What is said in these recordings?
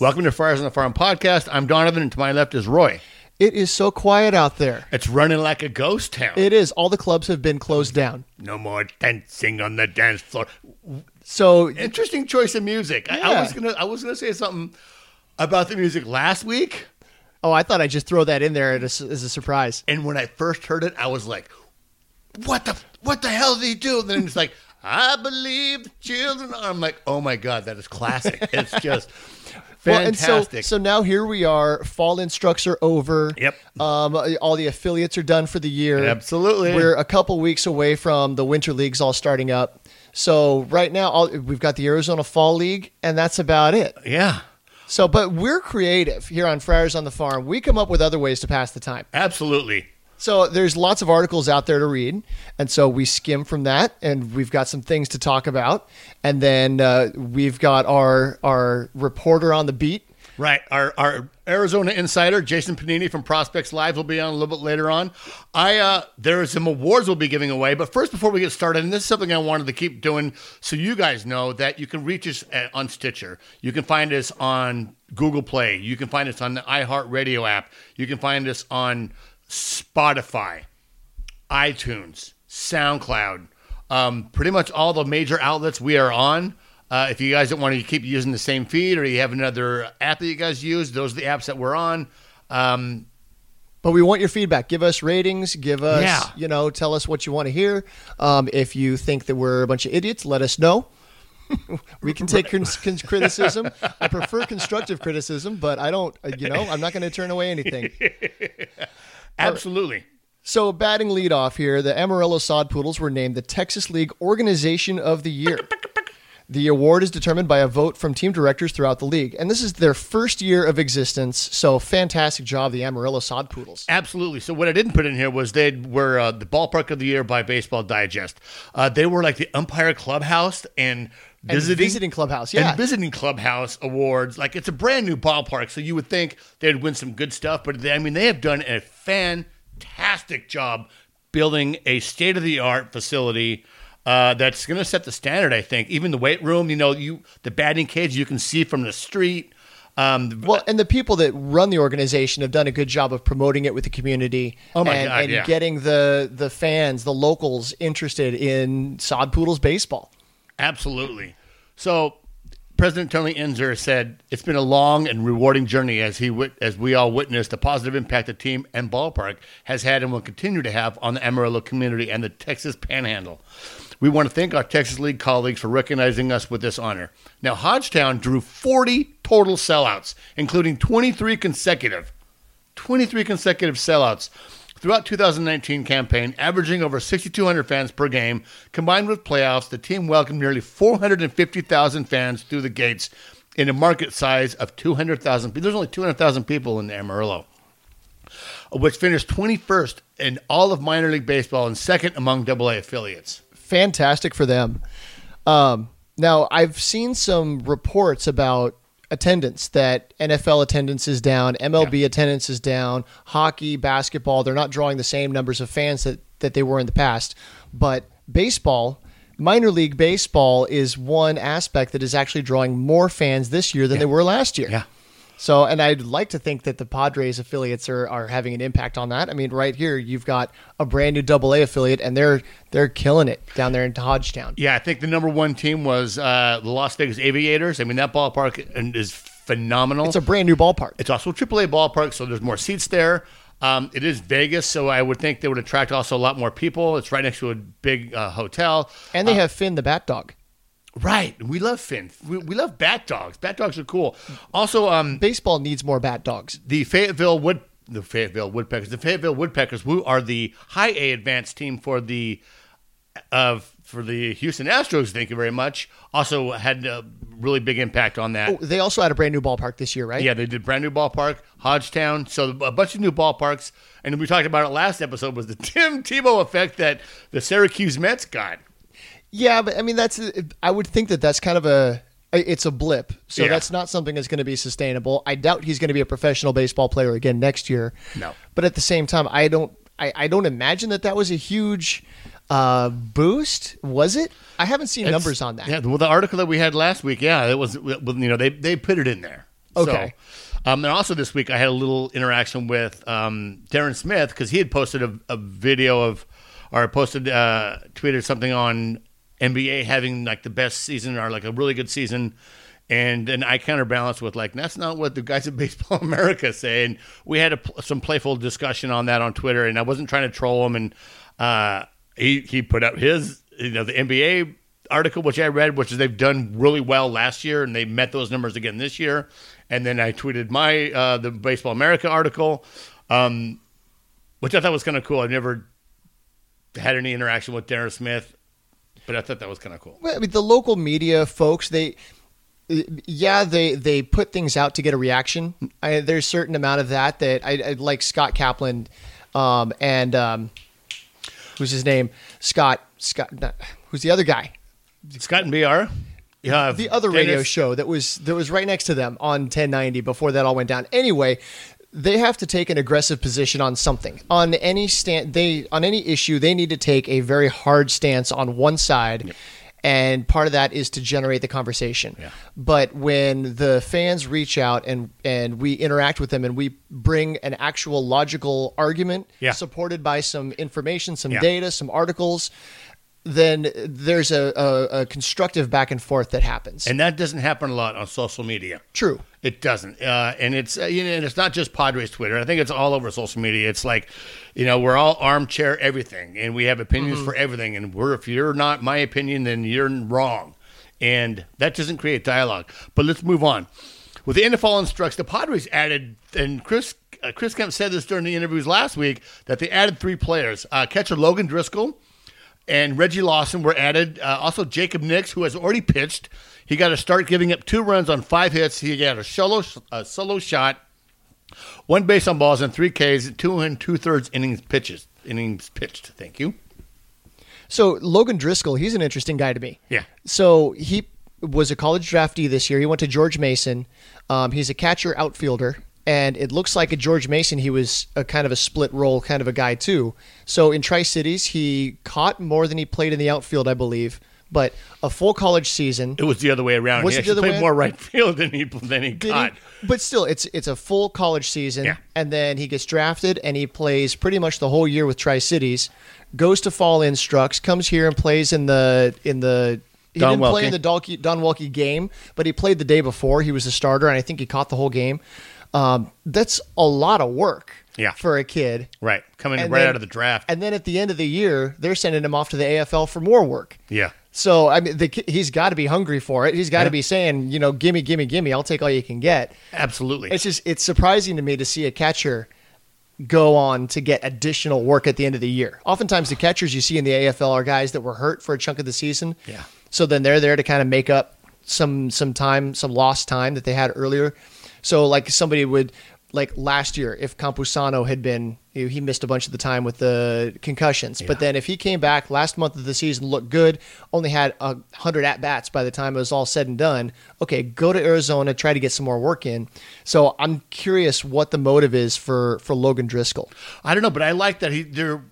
Welcome to Friars on the Farm podcast. I'm Donovan, and to my left is Roy. It is so quiet out there. It's running like a ghost town. It is. All the clubs have been closed down. no more dancing on the dance floor. So Interesting choice of music. I, I was gonna, I was gonna say something about the music last week, Oh, I thought I'd just throw that in there as a, as a surprise. and when I first heard it, I was like, "What the, what the hell did he do?" And then it's like, "I believe the children." are-" I'm like, "Oh my god, that is classic." It's just Well, and so, fantastic. so now here we are. Fall instructs are over. Yep. Um, all the affiliates are done for the year. Absolutely. We're a couple weeks away from the winter leagues all starting up. So right now, all, we've got the Arizona Fall League, and that's about it. yeah, So, but we're creative here on Friars on the Farm. We come up with other ways to pass the time. absolutely. So there's lots of articles out there to read, and so we skim from that, and we've got some things to talk about, and then uh, we've got our our reporter on the beat. Right. Our our Arizona insider, Jason Panini from Prospects Live, will be on a little bit later on. I uh there are some awards we'll be giving away, but first before we get started, and this is something I wanted to keep doing so you guys know that you can reach us at, on Stitcher. You can find us on Google Play. You can find us on the iHeartRadio app. You can find us on Spotify iTunes, SoundCloud, um, pretty much all the major outlets we are on. Uh, if you guys don't want to keep using the same feed or you have another app that you guys use, those are the apps that we're on. Um, But we want your feedback. Give us ratings. Give us, Yeah. you know, tell us what you want to hear. Um, if you think that we're a bunch of idiots, let us know. we can take criticism. I prefer constructive criticism, but I don't, uh, you know, I'm not going to turn away anything. absolutely. So, batting leadoff here, the Amarillo Sod Poodles were named the Texas League Organization of the Year. The award is determined by a vote from team directors throughout the league, and this is their first year of existence. So, fantastic job, the Amarillo Sod Poodles. Absolutely. So what I didn't put in here was they were uh, the ballpark of the year by Baseball Digest. Uh, they were like the umpire clubhouse And visiting, visiting clubhouse, yeah. and visiting clubhouse awards. Like it's a brand new ballpark, so you would think they'd win some good stuff. But they, I mean, they have done a fantastic job building a state of the art facility. Uh, that's going to set the standard, I think. Even the weight room, you know, you the batting cage you can see from the street. Um, Well, and the people that run the organization have done a good job of promoting it with the community Oh my and, God, and yeah. getting the the fans, the locals interested in Sod Poodles baseball. Absolutely. So, President Tony Ensor said it's been a long and rewarding journey as he as we all witnessed the positive impact the team and ballpark has had and will continue to have on the Amarillo community and the Texas Panhandle. We want to thank our Texas League colleagues for recognizing us with this honor. Now, Hodgetown drew 40 total sellouts, including 23 consecutive 23 consecutive sellouts throughout 2019 campaign, averaging over 6,200 fans per game. Combined with playoffs, the team welcomed nearly 450,000 fans through the gates in a market size of 200,000 people. There's only 200,000 people in Amarillo, which finished 21st in all of minor league baseball and second among AA affiliates. fantastic for them. Um, now, I've seen some reports about attendance that NFL attendance is down, MLB attendance is down, hockey, basketball, they're not drawing the same numbers of fans that, that they were in the past. But baseball, minor league baseball, is one aspect that is actually drawing more fans this year than they were last year. Yeah. So, and I'd like to think that the Padres affiliates are, are having an impact on that. I mean, right here you've got a brand new Double A affiliate, and they're they're killing it down there in Hodgetown. Yeah, I think the number one team was uh, the Las Vegas Aviators. I mean, that ballpark is phenomenal. It's a brand new ballpark. It's also a AAA ballpark, so there's more seats there. Um, it is Vegas, so I would think they would attract also a lot more people. It's right next to a big uh, hotel. And they have Finn the Bat Dog. Right. We love Finn. We, we love bat dogs. Bat dogs are cool. Also, um, Baseball needs more bat dogs. the Fayetteville Wood the Fayetteville Woodpeckers. The Fayetteville Woodpeckers who are the high A advanced team for the of for the Houston Astros. Thank you very much. Also had a really big impact on that. Oh, they also had a brand new ballpark this year, right? Yeah, they did brand new ballpark, Hodgetown. So a bunch of new ballparks, and we talked about it last episode was the Tim Tebow effect that the Syracuse Mets got. Yeah, but I mean, that's I would think that that's kind of a it's a blip. So Yeah. that's not something that's going to be sustainable. I doubt he's going to be a professional baseball player again next year. No. But at the same time, I don't I, I don't imagine that that was a huge uh, boost. Was it? I haven't seen numbers on that. Yeah, well, the article that we had last week, yeah, it was. You know, they they put it in there. Okay. So, um, and also this week, I had a little interaction with um, Darren Smith because he had posted a, a video of, or posted, uh, tweeted something on NBA having like the best season or like a really good season. And then I counterbalanced with like, that's not what the guys at Baseball America say. And we had a, some playful discussion on that on Twitter. And I wasn't trying to troll him. And uh, he he put up his, you know, the NBA article which I read, which is they've done really well last year and they met those numbers again this year. And then I tweeted my uh, the Baseball America article, um, which I thought was kind of cool. I've never had any interaction with Darren Smith, but I thought that was kind of cool. Well, I mean, the local media folks, they, yeah, they they put things out to get a reaction. I, there's a certain amount of that that I, I like Scott Kaplan, um, and um, who's his name? Scott Scott. not- Who's the other guy? Scott and BR. Yeah, the other radio show that was that was right next to them on 1090 before that all went down. Anyway, they have to take an aggressive position on something. On any stand they on any issue, they need to take a very hard stance on one side. And part of that is to generate the conversation. Yeah. But when the fans reach out and and we interact with them and we bring an actual logical argument Yeah. supported by some information, some Yeah. data, some articles, then there's a, a, a constructive back and forth that happens. And that doesn't happen a lot on social media. True. It doesn't, uh, and it's uh, you know, and it's not just Padres Twitter. I think it's all over social media. It's like, you know, we're all armchair everything, and we have opinions for everything. And we're if you're not my opinion, then you're wrong, and that doesn't create dialogue. But let's move on. With the NFL instructs, the Padres added, and Chris uh, Chris Kemp said this during the interviews last week that they added three players: uh, catcher Logan Driscoll, and Reggie Lawson were added. Uh, also, Jacob Nix, who has already pitched, he got to start giving up two runs on five hits. He got a solo, a solo shot, one base on balls, and three Ks, two and two thirds innings pitches. Innings pitched. Thank you. So Logan Driscoll, he's an interesting guy to me. Yeah. So he was a college draftee this year. He went to George Mason. Um, he's a catcher outfielder, and it looks like at George Mason he was a kind of a split role kind of a guy too. So in Tri Cities he caught more than he played in the outfield, I believe. But a full college season. It was the other way around. Was he actually other played way more right field than he than he Did he? caught. But still, it's it's a full college season, Yeah. and then he gets drafted, and he plays pretty much the whole year with Tri Cities. Goes to Fall Instructs, comes here and plays in the in the. He Don didn't play in the Don Welke game, but he played the day before. He was a starter, and I think he caught the whole game. Um, that's a lot of work Yeah. for a kid. Right, coming And right then- out of the draft. And then at the end of the year, they're sending him off to the AFL for more work. yeah, So I mean, the, he's got to be hungry for it. He's got to Yeah. be saying, you know, gimme, gimme, gimme. I'll take all you can get. absolutely. It's just it's surprising to me to see a catcher go on to get additional work at the end of the year. Oftentimes, the catchers you see in the AFL are guys that were hurt for a chunk of the season. Yeah. So then they're there to kind of make up some some time, some lost time that they had earlier. So like somebody would like last year, if Campusano had been, you know, he missed a bunch of the time with the concussions. But then if he came back last month of the season, looked good, only had a hundred at bats by the time it was all said and done. Okay, go to Arizona, try to get some more work in. So I'm curious what the motive is for for Logan Driscoll. I don't know, but I like that he they're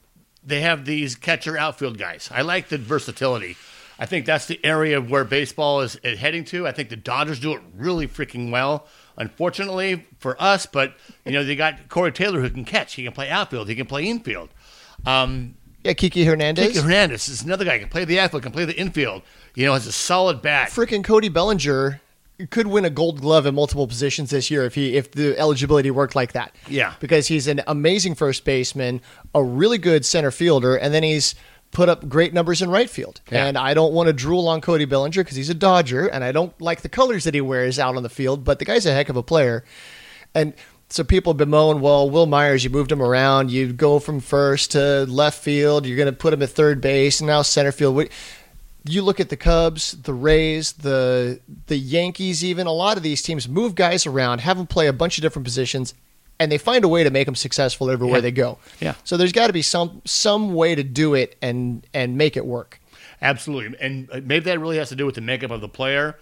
they have these catcher outfield guys. I like the versatility. I think that's the area where baseball is heading to. I think the Dodgers do it really freaking well. Unfortunately for us, but you know they got Corey Taylor who can catch. He can play outfield. He can play infield. Um, Yeah, Kiki Hernandez. Kike Hernandez is another guy. Can play the outfield. Can play the infield. You know, has a solid bat. Freaking Cody Bellinger could win a Gold Glove in multiple positions this year if he if the eligibility worked like that. Yeah. because he's an amazing first baseman, a really good center fielder, and then he's put up great numbers in right field. Yeah. And I don't want to drool on Cody Bellinger because he's a Dodger, and I don't like the colors that he wears out on the field. But the guy's a heck of a player, and. So people bemoan, well, Wil Myers, you moved him around. You go from first to left field. You're going to put him at third base, and now center field. You look at the Cubs, the Rays, the the Yankees, even a lot of these teams move guys around, have them play a bunch of different positions, and they find a way to make them successful everywhere Yeah. they go. Yeah. So there's got to be some some way to do it and and make it work. Absolutely, and uh, maybe that really has to do with the makeup of the player.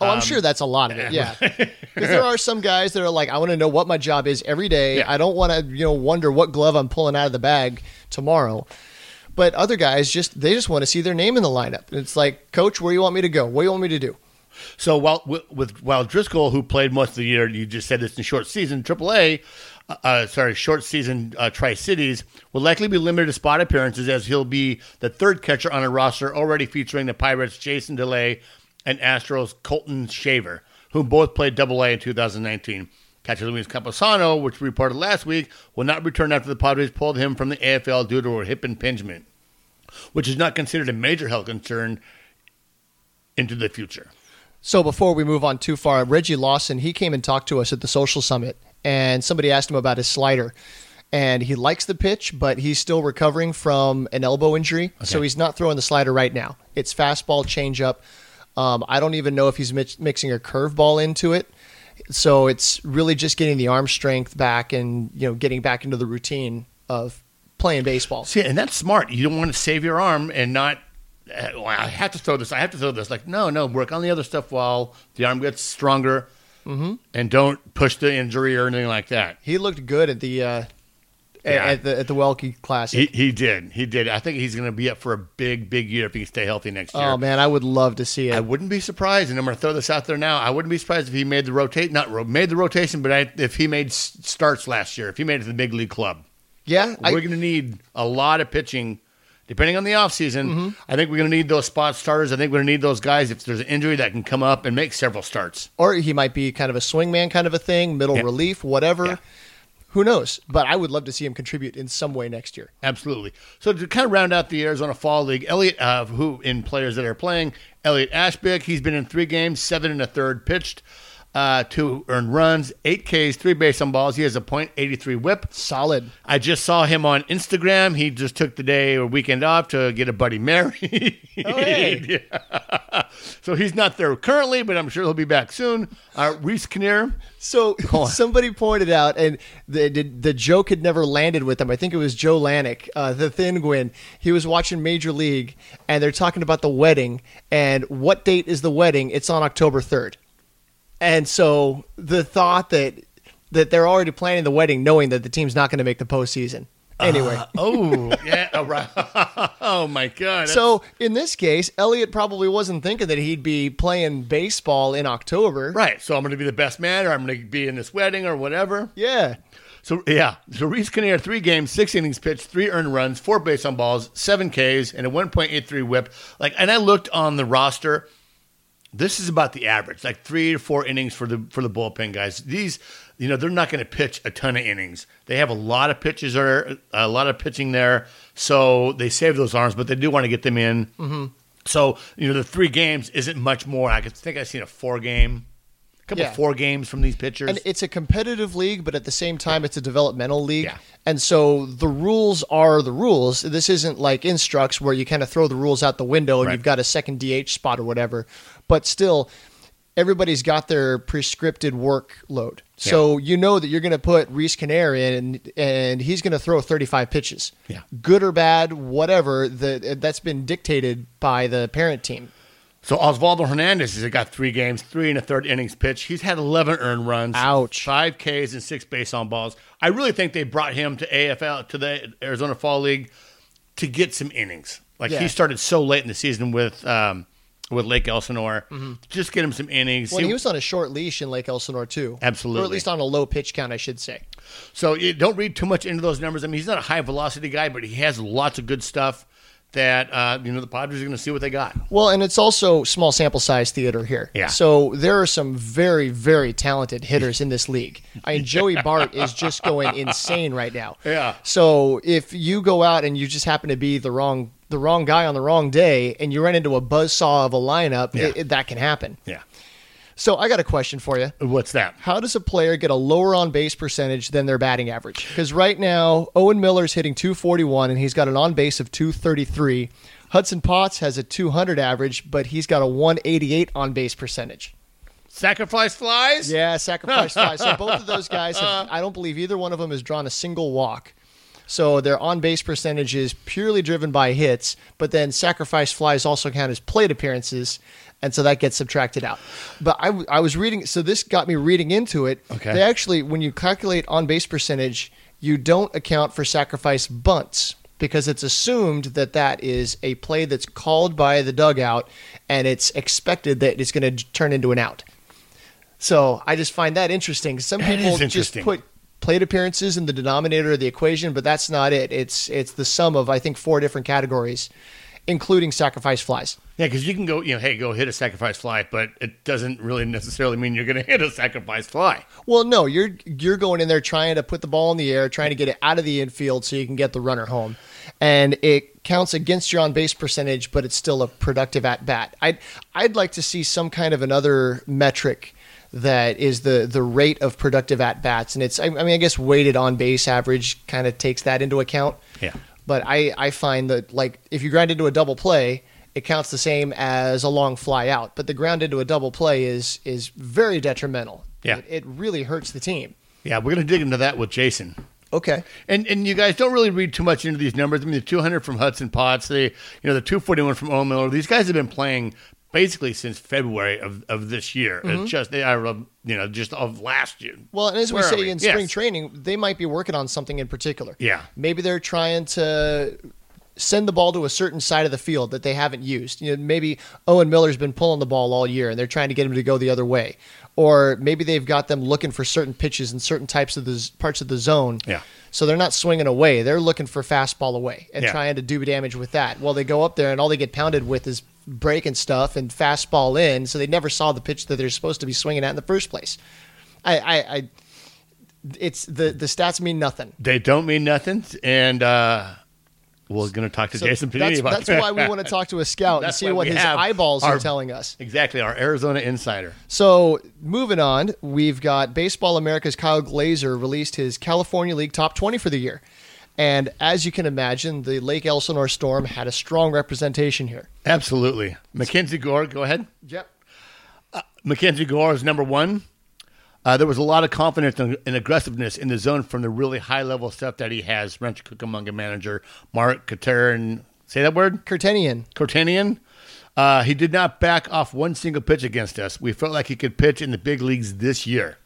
Oh, I'm Um, sure that's a lot of it. Yeah, because there are some guys that are like, I want to know what my job is every day. Yeah. I don't want to, you know, wonder what glove I'm pulling out of the bag tomorrow. But other guys just they just want to see their name in the lineup. It's like, Coach, where do you want me to go? What do you want me to do? So while with, while Driscoll, who played most of the year, you just said this in short season, AAA, uh, uh, sorry, short season uh, Tri Cities will likely be limited to spot appearances as he'll be the third catcher on a roster already featuring the Pirates' Jason DeLay and Astros' Colton Shaver, who both played Double A in 2019. Catcher Luis Campusano, which we reported last week, will not return after the Padres pulled him from the AFL due to a hip impingement, which is not considered a major health concern into the future. So before we move on too far, Reggie Lawson, he came and talked to us at the social summit, and somebody asked him about his slider. And he likes the pitch, but he's still recovering from an elbow injury, so he's not throwing the slider right now. It's fastball, changeup. Um, I don't even know if he's mix- mixing a curveball into it. So it's really just getting the arm strength back and you know getting back into the routine of playing baseball. See, and that's smart. You don't want to save your arm and not. Uh, well, I have to throw this. I have to throw this. Like, no, no. Work on the other stuff while the arm gets stronger, mm-hmm. and don't push the injury or anything like that. He looked good at the uh, Yeah. at the at the Welke Classic. He, he did. He did. I think he's going to be up for a big, big year if he can stay healthy next year. oh man, I would love to see it. I wouldn't be surprised, and I'm going to throw this out there now. I wouldn't be surprised if he made the rotate, not ro- made the rotation, but I, if he made s- starts last year, if he made it to the big league club. yeah, we're going to need a lot of pitching, depending on the offseason. Mm-hmm. I think we're going to need those spot starters. I think we're going to need those guys if there's an injury that can come up and make several starts. or he might be kind of a swingman kind of a thing, middle Yeah. relief, whatever. Yeah. Who knows? But I would love to see him contribute in some way next year. Absolutely. So to kind of round out the Arizona Fall League, Elliot, uh, who in players that are playing, Elliot Ashbeck, he's been in three games, seven and a third pitched, uh, two earned runs, eight Ks, three base on balls. He has a .83 WHIP. Solid. I just saw him on Instagram. He just took the day or weekend off to get a buddy married. Oh, hey. Yeah. So he's not there currently, but I'm sure he'll be back soon. Uh, Reiss Knehr. So somebody pointed out, and the, the the joke had never landed with him. I think it was Joe Lanick, uh, the Thin Gwyn. He was watching Major League, and they're talking about the wedding. And what date is the wedding? It's on October third. And so the thought that that they're already planning the wedding, knowing that the team's not going to make the postseason. Ah. Anyway, Oh, yeah. Oh, right. oh, my God. so in this case, Elliot probably wasn't thinking that he'd be playing baseball in October. Right. So I'm going to be the best man, or I'm going to be in this wedding, or whatever. Yeah. So yeah. So Reiss Knehr, three games, six innings pitched, three earned runs, four base on balls, seven Ks, and a 1.83 WHIP. Like, and I looked on the roster. This is about the average, like three to four innings for the for the bullpen guys. These, you know, they're not going to pitch a ton of innings. They have a lot of pitches or a lot of pitching there, so they save those arms, but they do want to get them in. Mm-hmm. So you know, the three games isn't much more. I think I've seen a four game, a couple Yeah. four games from these pitchers. And it's a competitive league, but at the same time, it's a developmental league. Yeah. And so the rules are the rules. This isn't like instructs where you kind of throw the rules out the window and Right. you've got a second DH spot or whatever. But still, everybody's got their prescripted workload. So you know that you're going to put Reiss Knehr in and, and he's going to throw 35 pitches. Yeah. Good or bad, whatever, the, that's been dictated by the parent team. So Osvaldo Hernandez has got three games, three and a third innings pitch. He's had 11 earned runs, Ouch. five Ks and six base on balls. I really think they brought him to AFL to the Arizona Fall League to get some innings. Like Yeah. he started so late in the season with um, with Lake Elsinore, mm-hmm. just get him some innings. Well, he was on a short leash in Lake Elsinore, too. Absolutely. Or at least on a low pitch count, I should say. So don't read too much into those numbers. I mean, he's not a high velocity guy, but he has lots of good stuff that uh, you know the Padres are going to see what they got. Well, and it's also small sample size theater here. Yeah. So there are some very, very talented hitters in this league. I mean, Joey Bart is just going insane right now. Yeah. So if you go out and you just happen to be the wrong the wrong guy on the wrong day, and you run into a buzzsaw of a lineup, Yeah. it, it- that can happen. Yeah. So I got a question for you. What's that? How does a player get a lower on base percentage than their batting average? Because right now, Owen Miller's hitting 241 and he's got an on base of 233. Hudson Potts has a 200 average, but he's got a 188 on base percentage. Sacrifice flies? Yeah, sacrifice flies. So both of those guys, have, I don't believe either one of them has drawn a single walk. So their on base percentage is purely driven by hits, but then sacrifice flies also count as plate appearances, and so that gets subtracted out. But I, w- I was reading, so this got me reading into it. Okay. They actually, when you calculate on base percentage, you don't account for sacrifice bunts. because it's assumed that that is a play that's called by the dugout and it's expected that it's going to turn into an out. So I just find that interesting. Some people is just put plate appearances in the denominator of the equation, but that's not it. It's it's the sum of I think four different categories, including sacrifice flies. Yeah, because you can go, you know, hey, go hit a sacrifice fly, but it doesn't really necessarily mean you're going to hit a sacrifice fly. Well, no, you're you're going in there trying to put the ball in the air, trying to get it out of the infield so you can get the runner home, and it counts against your on base percentage, but it's still a productive at bat. I'd I'd like to see some kind of another metric that is the the rate of productive at bats, and it's I, I mean I guess weighted on base average kind of takes that into account. Yeah. But I I find that like if you grind into a double play. It counts the same as a long fly out, but the ground into a double play is is very detrimental. Yeah. It, it really hurts the team. Yeah, we're going to dig into that with Jason. Okay. And and you guys don't really read too much into these numbers. I mean, the 200 from Hudson Potts, the you know the 241 from Owen Miller. These guys have been playing basically since February of, of this year. It's just uh, you know just of last year. Well, and as we Where are say we? in Yes. spring training, they might be working on something in particular. Yeah. Maybe they're trying to send the ball to a certain side of the field that they haven't used. You know, maybe Owen Miller's been pulling the ball all year and they're trying to get him to go the other way. Or maybe they've got them looking for certain pitches in certain types of the parts of the zone. Yeah. So they're not swinging away. They're looking for fastball away and Yeah. trying to do damage with that. Well, they go up there and all they get pounded with is breaking stuff and fastball in. So they never saw the pitch that they're supposed to be swinging at in the first place. I, I, I it's the the stats mean nothing. They don't mean nothing, and uh, we're going to talk to So Jason Panini that's, about that's that. why we want to talk to a scout and see what his eyeballs our- are telling us. Exactly, our Arizona insider. So moving on, we've got Baseball America's Kyle Glaser released his California League top 20 for the year. And as you can imagine, the Lake Elsinore Storm had a strong representation here. Absolutely, Mackenzie Gore. Go ahead. Yep. Mackenzie Gore is number one. Uh, there was a lot of confidence and, and aggressiveness in the zone from the really high level stuff that he has. Rancho Cucamonga manager Mark Katerin, say that word, Kurtenian. Cortanian. Uh, he did not back off one single pitch against us. We felt like he could pitch in the big leagues this year.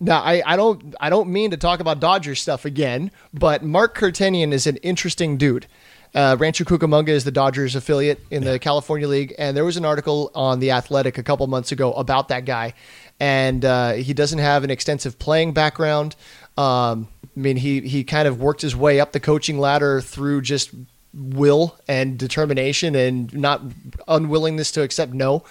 Now, I, I don't I don't mean to talk about Dodger stuff again, but Mark Kertenian is an interesting dude. Uh, Rancho Cucamonga is the Dodgers affiliate in the California League, and there was an article on the Athletic a couple months ago about that guy, and uh, he doesn't have an extensive playing background. Um, I mean, he he kind of worked his way up the coaching ladder through just will and determination and not unwillingness to accept no.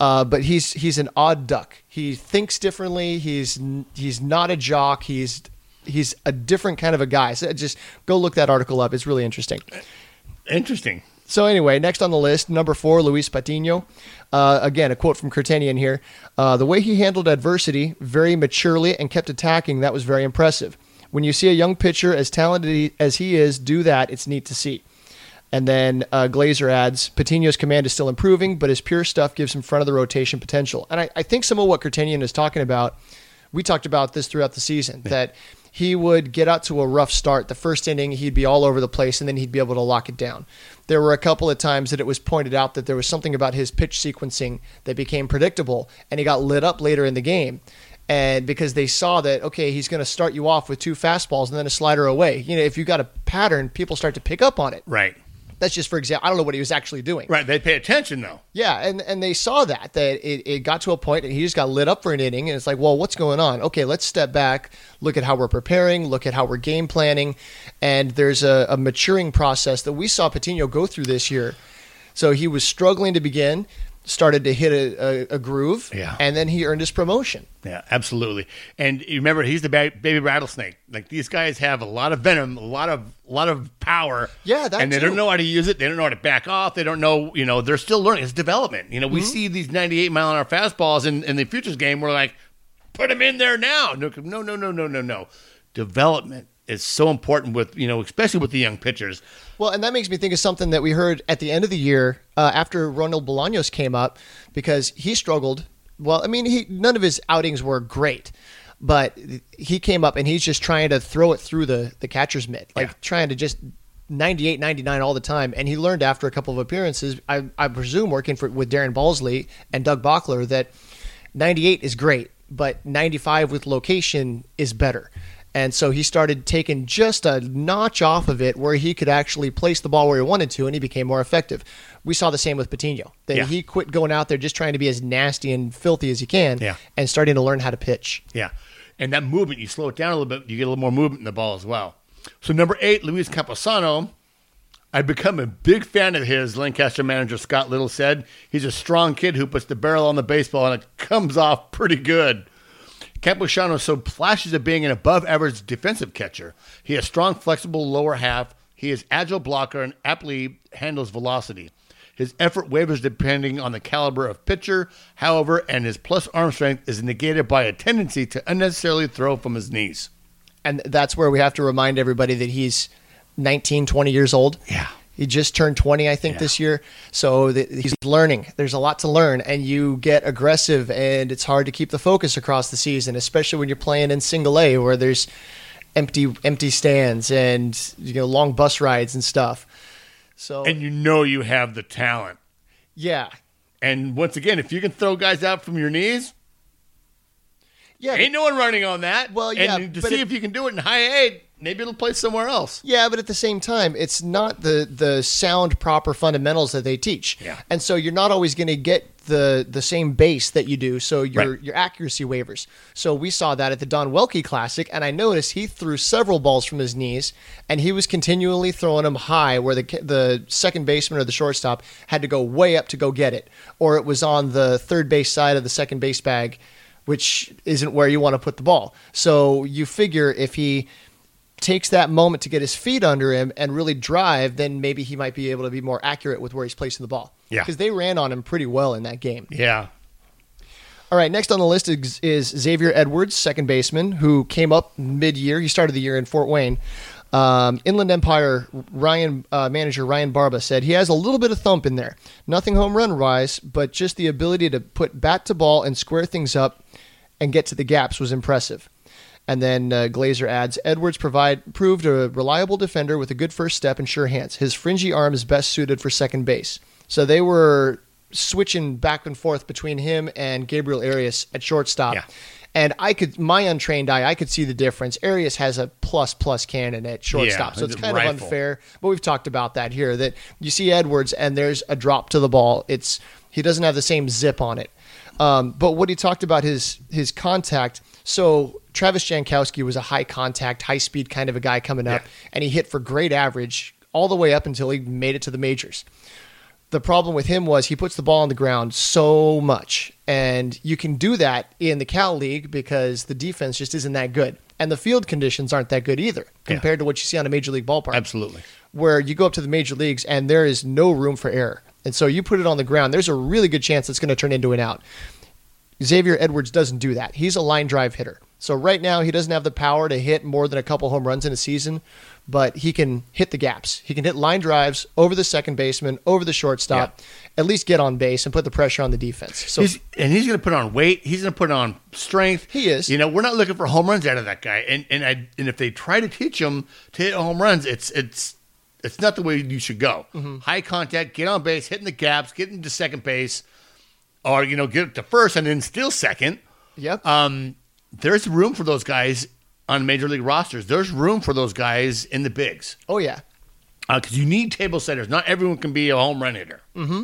Uh, but he's he's an odd duck. He thinks differently. He's he's not a jock. He's he's a different kind of a guy. So just go look that article up. It's really interesting. Interesting. So anyway, next on the list, number four, Luis Patino. Uh, again, a quote from Kertenian here. Uh, the way he handled adversity very maturely and kept attacking, that was very impressive. When you see a young pitcher as talented as he is do that, it's neat to see. And then uh, Glaser adds, Patino's command is still improving, but his pure stuff gives him front of the rotation potential. And I, I think some of what Kertenian is talking about, we talked about this throughout the season, that he would get out to a rough start. The first inning, he'd be all over the place, and then he'd be able to lock it down. There were a couple of times that it was pointed out that there was something about his pitch sequencing that became predictable, and he got lit up later in the game. And because they saw that, okay, he's going to start you off with two fastballs and then a slider away. You know, if you got a pattern, people start to pick up on it. Right. That's just for example. I don't know what he was actually doing. Right. They pay attention though. Yeah, and, and they saw that that it, it got to a point and he just got lit up for an inning, and it's like, well, what's going on? Okay, let's step back, look at how we're preparing, look at how we're game planning, and there's a, a maturing process that we saw Patino go through this year. So he was struggling to begin, started to hit a, a, a groove, Yeah. and then he earned his promotion. Yeah, absolutely. And you remember, he's the ba- baby rattlesnake. Like these guys have a lot of venom, a lot of, a lot of power. Yeah, that and they too. don't know how to use it. They don't know how to back off. They don't know. You know, they're still learning. It's development. You know, we Mm-hmm. see these 98 mile an hour fastballs in, in the futures game. We're like, put them in there now. No, no, no, no, no, no, no. Development is so important with you know, especially with the young pitchers. Well, and that makes me think of something that we heard at the end of the year uh, after Ronald Bolaños came up because he struggled. Well, I mean, he none of his outings were great, but he came up and he's just trying to throw it through the the catcher's mitt, like Yeah. trying to just 98, 99 all the time. And he learned after a couple of appearances, I, I presume working for with Darren Balsley and Doug Bochtler, that 98 is great, but 95 with location is better. And so he started taking just a notch off of it where he could actually place the ball where he wanted to and he became more effective. We saw the same with Patino. That Yeah. he quit going out there just trying to be as nasty and filthy as he can Yeah. and starting to learn how to pitch. Yeah. And that movement, you slow it down a little bit, you get a little more movement in the ball as well. So number eight, Luis Campusano. I've become a big fan of his, Lancaster manager Scott Little said. He's a strong kid who puts the barrel on the baseball and it comes off pretty good. Campusano so flashes of being an above average defensive catcher. He has strong, flexible lower half. He is agile blocker and aptly handles velocity. His effort wavers depending on the caliber of pitcher, however, and his plus arm strength is negated by a tendency to unnecessarily throw from his knees. And that's where we have to remind everybody that he's 19, 20 years old. Yeah. He just turned 20, I think, Yeah. this year. So th- he's learning. There's a lot to learn, and you get aggressive, and it's hard to keep the focus across the season, especially when you're playing in single A where there's empty empty stands and you know long bus rides and stuff. So And you know you have the talent. yeah, And once again, if you can throw guys out from your knees, yeah, ain't no one running on that. Well, yeah, and to see it- if you can do it in high A, maybe it'll play somewhere else. Yeah, but at the same time, it's not the the sound proper fundamentals that they teach. Yeah. And so you're not always going to get the the same base that you do. So your Right. your accuracy wavers. So we saw that at the Don Welke Classic, and I noticed he threw several balls from his knees, and he was continually throwing them high, where the the second baseman or the shortstop had to go way up to go get it, or it was on the third base side of the second base bag. Which isn't where you want to put the ball. So you figure if he takes that moment to get his feet under him and really drive, then maybe he might be able to be more accurate with where he's placing the ball. Yeah. Because they ran on him pretty well in that game. Yeah. All right, next on the list is, is Xavier Edwards, second baseman, who came up mid year. He started the year in Fort Wayne. Um, Inland Empire Ryan uh, manager Ryan Barba said he has a little bit of thump in there. Nothing home run wise, but just the ability to put bat to ball and square things up and get to the gaps was impressive. And then uh, Glazer adds Edwards provide proved a reliable defender with a good first step and sure hands. His fringy arm is best suited for second base. So they were switching back and forth between him and Gabriel Arias at shortstop. Yeah. And I could, my untrained eye, I could see the difference. Arias has a plus plus cannon at shortstop, Yeah, so it's kind of unfair. But we've talked about that here. That you see Edwards, and there's a drop to the ball. It's he doesn't have the same zip on it. Um, but what he talked about his his contact. So Travis Jankowski was a high contact, high speed kind of a guy coming up, Yeah. and he hit for great average all the way up until he made it to the majors the problem with him was he puts the ball on the ground so much. And you can do that in the Cal League because the defense just isn't that good. And the field conditions aren't that good either compared to what you see on a major league ballpark. Absolutely. Where you go up to the major leagues and there is no room for error. And so you put it on the ground, there's a really good chance it's going to turn into an out. Xavier Edwards doesn't do that. He's a line drive hitter. So right now he doesn't have the power to hit more than a couple home runs in a season, but he can hit the gaps. He can hit line drives over the second baseman, over the shortstop, at least get on base and put the pressure on the defense. So he's, and he's going to put on weight. He's going to put on strength. He is. You know, we're not looking for home runs out of that guy. And and I and if they try to teach him to hit home runs, it's it's it's not the way you should go. Mm-hmm. High contact, get on base, hitting the gaps, getting to second base, or you know, get to first and then still second. yep. Um, there's room for those guys on major league rosters. There's room for those guys in the bigs oh yeah. because you need table setters. Not everyone can be a home run hitter. Mm-hmm.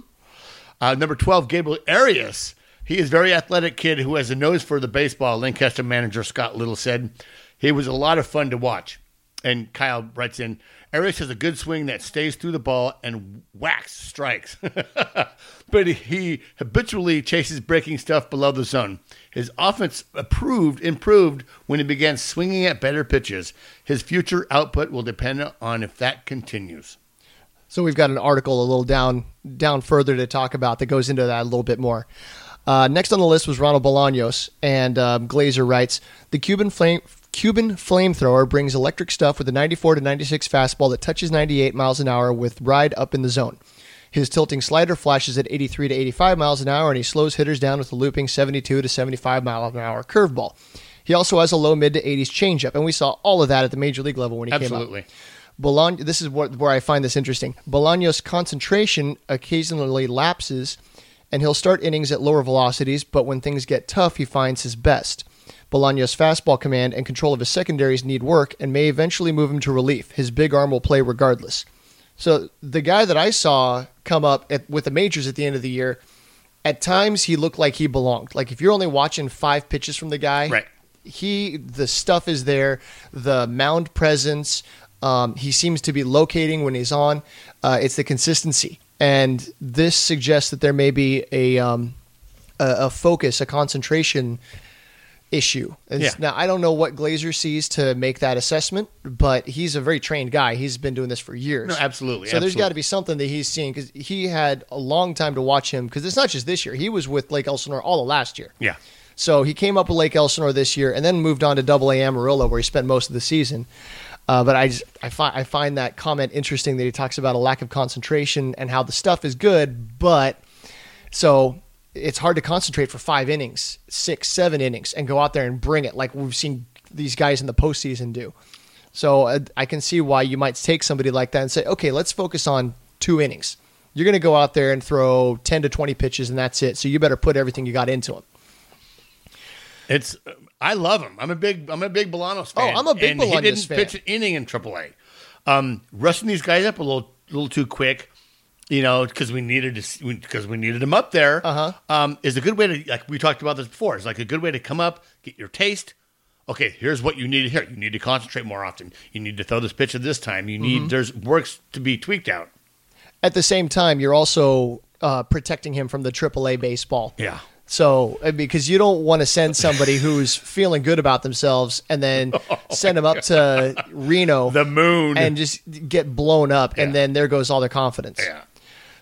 Uh, number 12, Gabriel Arias. He is a very athletic kid who has a nose for the baseball, Lancaster manager Scott Little said. He was a lot of fun to watch. And Kyle writes in, Arias has a good swing that stays through the ball and whacks strikes. but he habitually chases breaking stuff below the zone. His offense improved, improved when he began swinging at better pitches. His future output will depend on if that continues. So we've got an article a little down down further to talk about that goes into that a little bit more. Uh, next on the list was Ronald Bolaños, and um, Glaser writes the Cuban flame. Cuban flamethrower brings electric stuff with a 94 to 96 fastball that touches 98 miles an hour with ride up in the zone. His tilting slider flashes at 83 to 85 miles an hour, and he slows hitters down with a looping 72 to 75 mile an hour curveball. He also has a low mid to 80s changeup, and we saw all of that at the major league level when he Absolutely. came up. Bolaño, this is what, where I find this interesting. Bolaños' concentration occasionally lapses, and he'll start innings at lower velocities, but when things get tough, he finds his best. Bolaños' fastball command and control of his secondaries need work and may eventually move him to relief. His big arm will play regardless. So the guy that I saw come up at, with the majors at the end of the year, at times he looked like he belonged. Like if you're only watching five pitches from the guy, Right. he the stuff is there, the mound presence. Um, he seems to be locating when he's on. Uh, it's the consistency, and this suggests that there may be a um, a, a focus, a concentration issue. It's- Yeah. Now I don't know what Glaser sees to make that assessment, but he's a very trained guy. He's been doing this for years. No, absolutely, So there's got to be something that he's seeing because he had a long time to watch him. Because it's not just this year. He was with Lake Elsinore all of last year. Yeah. So he came up with Lake Elsinore this year, and then moved on to Double A Amarillo, where he spent most of the season. Uh, but I just I find I find that comment interesting that he talks about a lack of concentration and how the stuff is good, but so it's hard to concentrate for five innings, six, seven innings, and go out there and bring it like we've seen these guys in the postseason do. So uh, I can see why you might take somebody like that and say, okay, let's focus on two innings. You're going to go out there and throw 10 to 20 pitches, and that's it. So you better put everything you got into them. It's I love him. I'm a big I'm a big Bolanos fan. Oh, I'm a big and He Bolaños didn't fan. pitch an inning in AAA. Um, rushing these guys up a little little too quick, you know, because we needed to because we needed them up there. Uh-huh. Um, is a good way to like we talked about this before. It's like a good way to come up, get your taste. Okay, here's what you need to hear. You need to concentrate more often. You need to throw this pitch at this time. You Mm-hmm. need there's works to be tweaked out. At the same time, you're also uh, protecting him from the AAA baseball. Yeah. So, uh, because you don't want to send somebody who's feeling good about themselves and then send them up to Reno Oh The moon. and just get blown up, and then there goes all their confidence. yeah.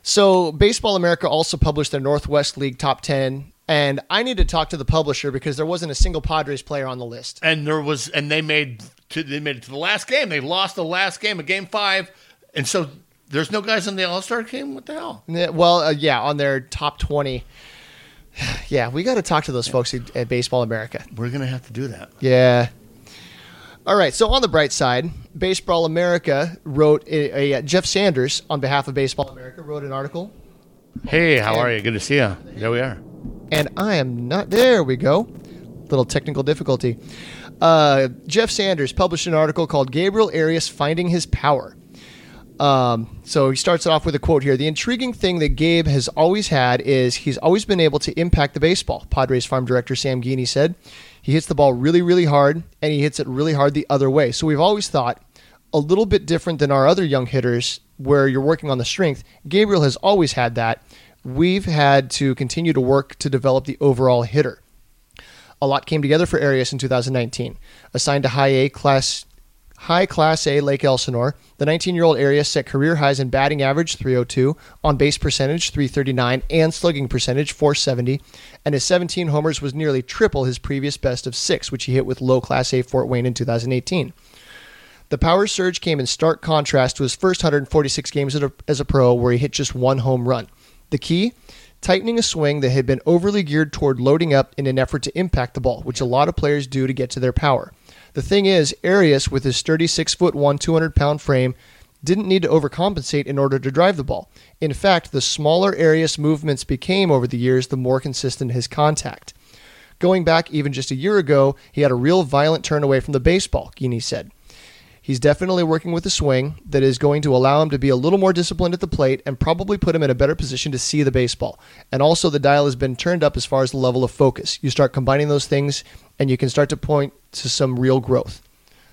So, Baseball America also published their Northwest League top 10, and I need to talk to the publisher because there wasn't a single Padres player on the list. and there was and they made to they made it to the last game. They lost the last game a game five, and so there's no guys on the All Star game. What the hell? Yeah, Well, uh, yeah, on their top 20. Yeah, we got to talk to those folks at, at Baseball America. We're gonna have to do that. Yeah. All right. So on the bright side, Baseball America wrote a, a Jeff Sanders on behalf of Baseball America wrote an article, Hey, how are you? Good to see you. There we are. and I am not. There we go. Little technical difficulty. Uh, Jeff Sanders published an article called "Gabriel Arias Finding His Power." Um, so he starts it off with a quote here. The intriguing thing that Gabe has always had is he's always been able to impact the baseball. Padres farm director Sam Geaney said he hits the ball really, really hard, and he hits it really hard the other way. So we've always thought a little bit different than our other young hitters, where you're working on the strength. Gabriel has always had that. We've had to continue to work to develop the overall hitter. A lot came together for Arias in 2019. Assigned to high A class high class A Lake Elsinore, the 19-year-old Arias set career highs in batting average 302, on base percentage 339, and slugging percentage 470, and his 17 homers was nearly triple his previous best of 6 which he hit with low class A Fort Wayne in 2018. The power surge came in stark contrast to his first 146 games as a pro, where he hit just one home run. The key? Tightening a swing that had been overly geared toward loading up in an effort to impact the ball, which a lot of players do to get to their power. The thing is, Arias, with his sturdy 6 foot 1, 200 pound frame, didn't need to overcompensate in order to drive the ball. In fact, the smaller Arias movements became over the years, the more consistent his contact. Going back even just a year ago, he had a real violent turn away from the baseball, Geaney said. He's definitely working with a swing that is going to allow him to be a little more disciplined at the plate and probably put him in a better position to see the baseball. And also, the dial has been turned up as far as the level of focus. You start combining those things, and you can start to point to some real growth.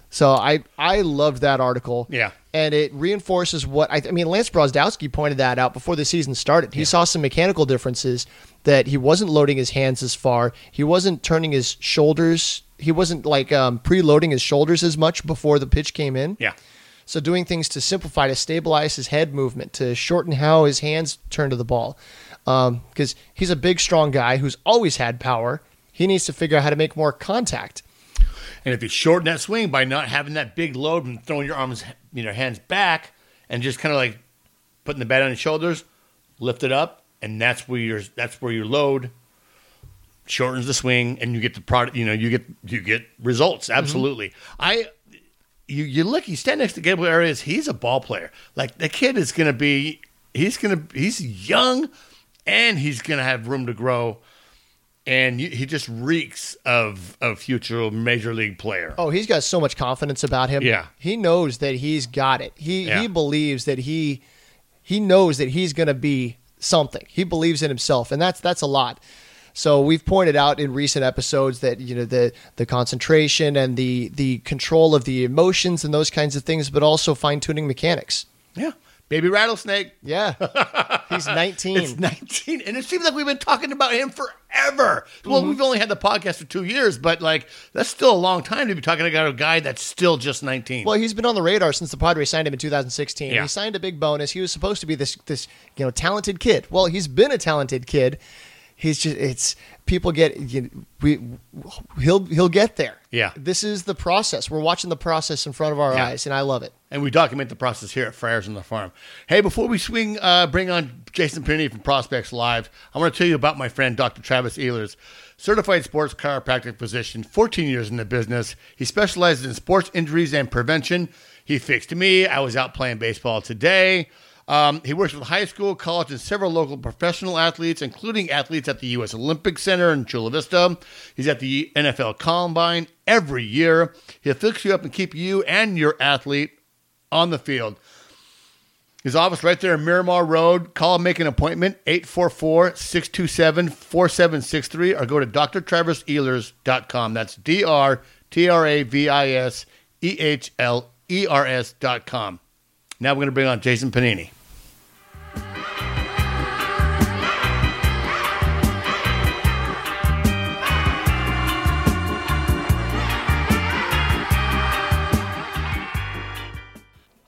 So I I loved that article. Yeah. And it reinforces what I, I mean. Lance Brozdowski pointed that out before the season started. He saw some mechanical differences that he wasn't loading his hands as far. He wasn't turning his shoulders. He wasn't like um, preloading his shoulders as much before the pitch came in. Yeah. So doing things to simplify, to stabilize his head movement, to shorten how his hands turn to the ball, because he's a big, strong guy who's always had power. He needs to figure out how to make more contact. And if you shorten that swing by not having that big load and throwing your arms, you know, hands back, and just kind of like putting the bat on your shoulders, lift it up, and that's where your that's where your load shortens the swing, and you get the product. You know, you get you get results. Mm-hmm. Absolutely. I you you look, you stand next to Gabriel Arias. He's a ball player. Like the kid is going to be. He's going to. He's young, and he's going to have room to grow. And he just reeks of of future major league player. Oh, he's got so much confidence about him. Yeah. he knows that he's got it. He Yeah. he believes that he he knows that he's going to be something. He believes in himself, and that's that's a lot. So we've pointed out in recent episodes that you know the the concentration and the the control of the emotions and those kinds of things, but also fine tuning mechanics. Yeah, baby rattlesnake. Yeah, he's 19. It's 19, and it seems like we've been talking about him forever. Well, Mm-hmm. we've only had the podcast for two years, but like that's still a long time to be talking about a guy that's still just 19. Well, he's been on the radar since the Padres signed him in 2016. Yeah. He signed a big bonus. He was supposed to be this this you know talented kid. Well, he's been a talented kid. He's just it's people get you, we he'll he'll get there. Yeah. This is the process. We're watching the process in front of our Yeah. eyes, and I love it. and we document the process here at Friars on the Farm. Hey, before we swing, uh, bring on Jason Pennini from Prospects Live, I want to tell you about my friend Dr. Travis Ehlers, certified sports chiropractic physician, 14 years in the business. He specializes in sports injuries and prevention. He fixed me. I was out playing baseball today. Um, he works with high school, college, and several local professional athletes, including athletes at the U.S. Olympic Center in Chula Vista. He's at the NFL Combine every year. He'll fix you up and keep you and your athlete on the field. His office right there in Miramar Road. Call and make an appointment, 844-627-4763, or go to drtravisehlers.com. That's D-R-T-R-A-V-I-S-E-H-L-E-R-S dot com. Now we're going to bring on Jason Pennini.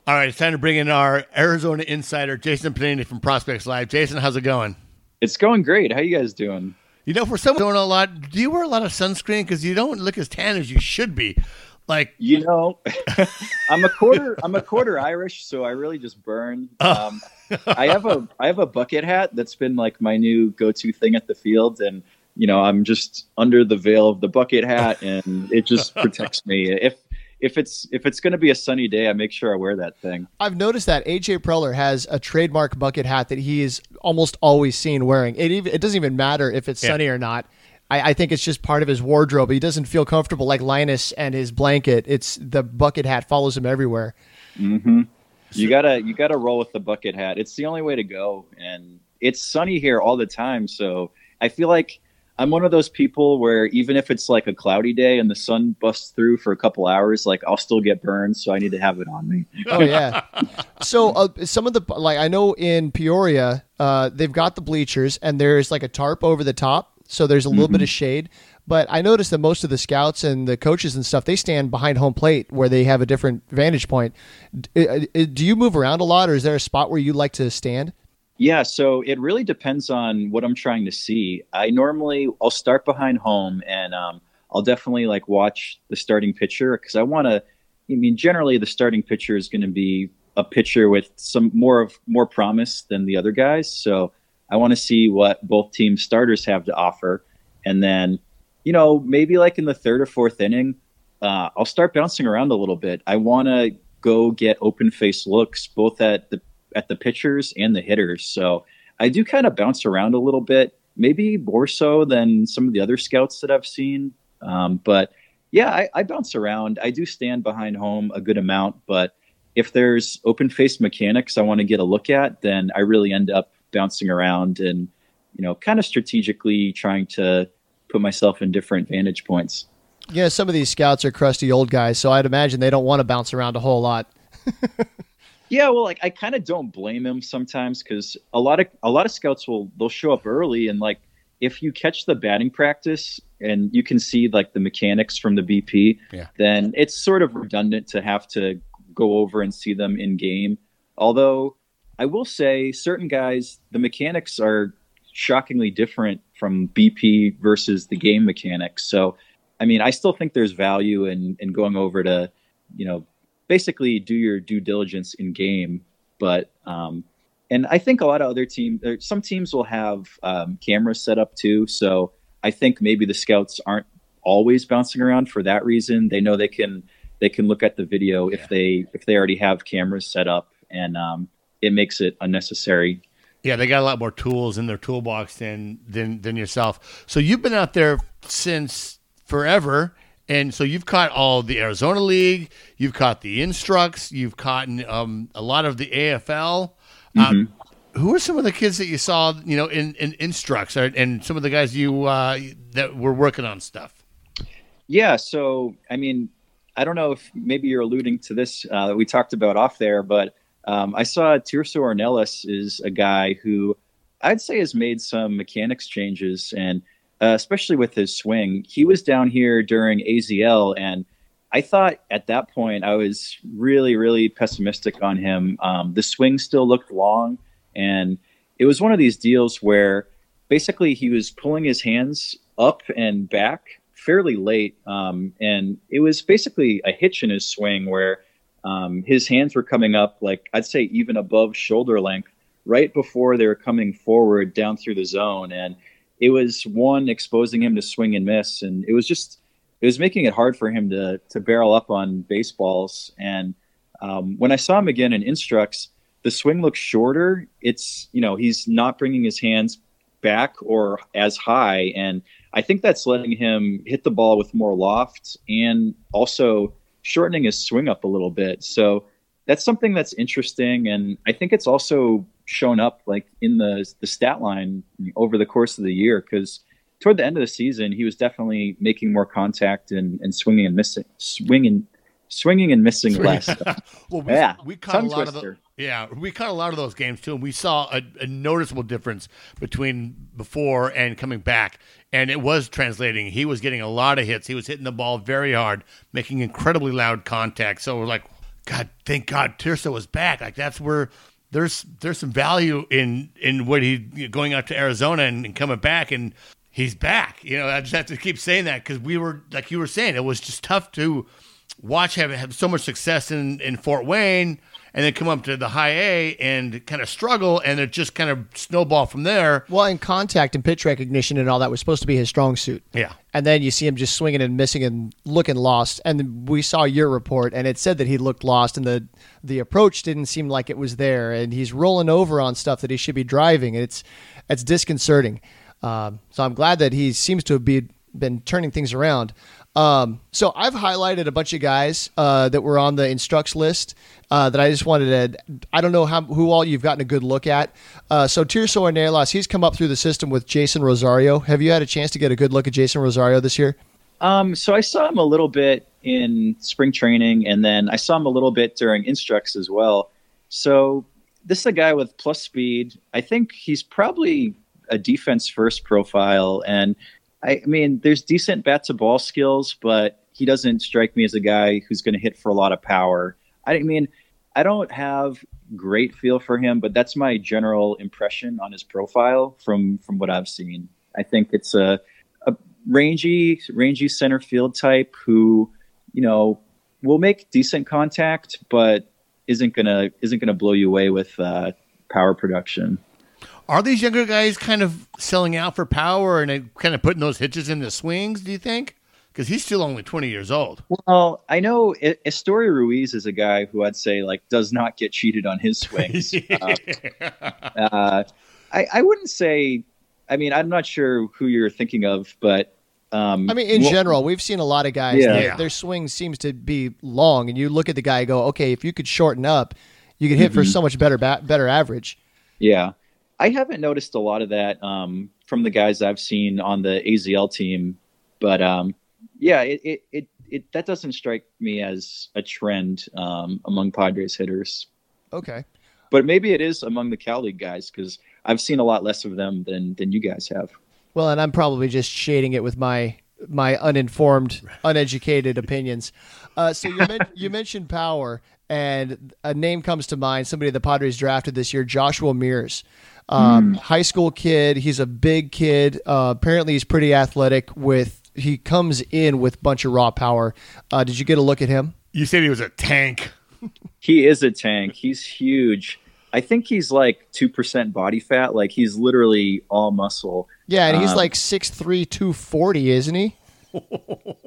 All right, it's time to bring in our Arizona insider, Jason Pennini from Prospects Live. Jason, how's it going? It's going great. How you guys doing? You know, for someone doing a lot, do you wear a lot of sunscreen? Because you don't look as tan as you should be. Like, You know, I'm a quarter. I'm a quarter Irish, so I really just burn. Um, I have a I have a bucket hat that's been like my new go-to thing at the field, and you know, I'm just under the veil of the bucket hat, and it just protects me. If if it's if it's going to be a sunny day, I make sure I wear that thing. I've noticed that AJ Preller has a trademark bucket hat that he is almost always seen wearing. It even, it doesn't even matter if it's Yeah. sunny or not. I, I think it's just part of his wardrobe. He doesn't feel comfortable like Linus and his blanket. It's the bucket hat follows him everywhere. hmm You gotta you gotta roll with the bucket hat. It's the only way to go, and it's sunny here all the time. So I feel like I'm one of those people where even if it's like a cloudy day and the sun busts through for a couple hours, like I'll still get burned. So I need to have it on me. Oh yeah. so uh, some of the like I know in Peoria, uh, they've got the bleachers and there's like a tarp over the top, so there's a little bit of shade. But I noticed that most of the scouts and the coaches and stuff they stand behind home plate where they have a different vantage point. D- uh, uh, Do you move around a lot, or is there a spot where you like to stand? Yeah, so it really depends on what I'm trying to see. I normally I'll start behind home and um, I'll definitely like watch the starting pitcher because I want to. I mean, generally the starting pitcher is going to be a pitcher with some more of more promise than the other guys. So I want to see what both team starters have to offer, and then you know maybe like in the third or fourth inning, uh, I'll start bouncing around a little bit. I want to go get open face looks both at the at the pitchers and the hitters. So I do kind of bounce around a little bit, maybe more so than some of the other scouts that I've seen. Um, but yeah, I, I bounce around. I do stand behind home a good amount, but if there's open face mechanics I want to get a look at, then I really end up bouncing around and you know kind of strategically trying to put myself in different vantage points. Yeah, some of these scouts are crusty old guys, so I'd imagine they don't want to bounce around a whole lot. Yeah, well, like I kind of don't blame them sometimes because a lot of a lot of scouts will they'll show up early and like if you catch the batting practice and you can see like the mechanics from the BP, Yeah. then it's sort of redundant to have to go over and see them in game. Although I will say certain guys the mechanics are shockingly different from BP versus the game mechanics. So I mean, I still think there's value in in going over to, you know, basically do your due diligence in game. But um, and I think a lot of other teams, some teams will have um, cameras set up too. So I think maybe the scouts aren't always bouncing around for that reason. They know they can they can look at the video if they if they already have cameras set up, and um, it makes it unnecessary. Yeah, they got a lot more tools in their toolbox than than than yourself. So you've been out there since forever, and so you've caught all the Arizona League, you've caught the Instructs, you've caught um, a lot of the AFL. Um, who are some of the kids that you saw, you know, in, in Instructs, or, and some of the guys you uh, that were working on stuff? Yeah, so I mean, I don't know if maybe you're alluding to this uh, that we talked about off there, but um, I saw Tirso Ornelas is a guy who I'd say has made some mechanics changes, and uh, especially with his swing. He was down here during AZL, and I thought at that point I was really, really pessimistic on him. Um, the swing still looked long, and it was one of these deals where basically he was pulling his hands up and back fairly late, um, and it was basically a hitch in his swing where um, his hands were coming up like I'd say even above shoulder length right before they were coming forward down through the zone, and it was one exposing him to swing and miss, and it was just it was making it hard for him to to barrel up on baseballs. And um, when I saw him again in instructs, the swing looks shorter. It's you know he's not bringing his hands back or as high, and I think that's letting him hit the ball with more loft and also shortening his swing up a little bit. So that's something that's interesting, and I think it's also shown up like in the the stat line over the course of the year because toward the end of the season he was definitely making more contact and, and swinging and missing swinging swinging and missing less. well, we, yeah, we caught a tongue lot of the, twister. Yeah, we caught a lot of those games too, and we saw a, a noticeable difference between before and coming back, and it was translating. He was getting a lot of hits. He was hitting the ball very hard, making incredibly loud contact. So we're like, God, thank God, Tirso was back. Like that's where there's there's some value in in what he going out to Arizona and, and coming back and. He's back. You know, I just have to keep saying that because we were, like you were saying, it was just tough to watch him have so much success in, in Fort Wayne and then come up to the high A and kind of struggle and it just kind of snowball from there. Well, in contact and pitch recognition and all that was supposed to be his strong suit. Yeah. And then you see him just swinging and missing and looking lost. And we saw your report, and it said that he looked lost, and the the approach didn't seem like it was there. And he's rolling over on stuff that he should be driving. And it's it's disconcerting. Um, so I'm glad that he seems to have be, been turning things around. Um, so I've highlighted a bunch of guys uh, that were on the instructs list uh, that I just wanted to. I don't know how who all you've gotten a good look at. Uh, so Tirso Ornelas, he's come up through the system with Jeisson Rosario. Have you had a chance to get a good look at Jeisson Rosario this year? Um, so I saw him a little bit in spring training, and then I saw him a little bit during instructs as well. So this is a guy with plus speed. I think he's probably a defense first profile, and I, mean, there's decent bat to ball skills, but he doesn't strike me as a guy who's going to hit for a lot of power. I mean, I don't have great feel for him, but that's my general impression on his profile from from what I've seen. I think it's a, a rangy, rangy center field type who, you know, will make decent contact, but isn't gonna isn't gonna blow you away with uh, power production. Are these younger guys kind of selling out for power and kind of putting those hitches in the swings, do you think? Because he's still only 20 years old. Well, I know I- Esteury Ruiz is a guy who I'd say like does not get cheated on his swings. uh, uh, I, I wouldn't say. I mean, I'm not sure who you're thinking of, but um, I mean, in well- general, we've seen a lot of guys. Yeah. that Yeah. Their swing seems to be long, and you look at the guy, and go, okay, if you could shorten up, you could hit for Mhm. so much better, ba- better average. Yeah, I haven't noticed a lot of that um, from the guys I've seen on the AZL team, but um, yeah, it, it it it that doesn't strike me as a trend um, among Padres hitters. Okay. But maybe it is among the Cal League guys because I've seen a lot less of them than than you guys have. Well, and I'm probably just shading it with my my uninformed, uneducated opinions. Uh, so you, men- you mentioned power, and a name comes to mind. Somebody the Padres drafted this year, Joshua Mears, um, high school kid. He's a big kid. Uh, apparently, he's pretty athletic. With he comes in with a bunch of raw power. Uh, did you get a look at him? You said he was a tank. He is a tank. He's huge. I think he's like two percent body fat. Like he's literally all muscle. Yeah, and he's Um, like 6'3", 240, isn't he?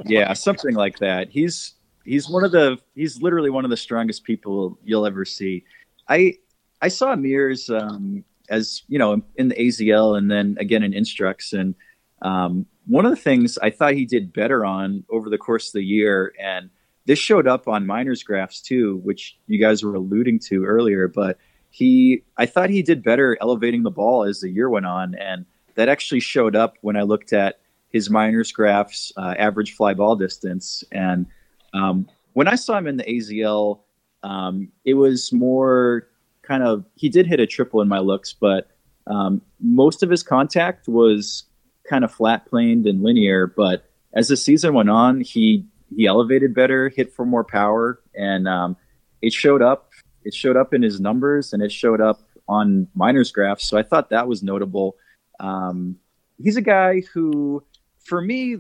yeah, something like that. He's he's one of the he's literally one of the strongest people you'll ever see. I I saw Mears um, as you know in the AZL and then again in Instructs. And um, one of the things I thought he did better on over the course of the year, and this showed up on miners graphs too, which you guys were alluding to earlier. But he, I thought he did better elevating the ball as the year went on, and that actually showed up when I looked at his minors graphs, uh, average fly ball distance, and um, when I saw him in the AZL, um, it was more kind of he did hit a triple in my looks, but um, most of his contact was kind of flat planed and linear. But as the season went on, he he elevated better, hit for more power, and um, it showed up. It showed up in his numbers, and it showed up on miners graphs. So I thought that was notable. Um, he's a guy who, for me,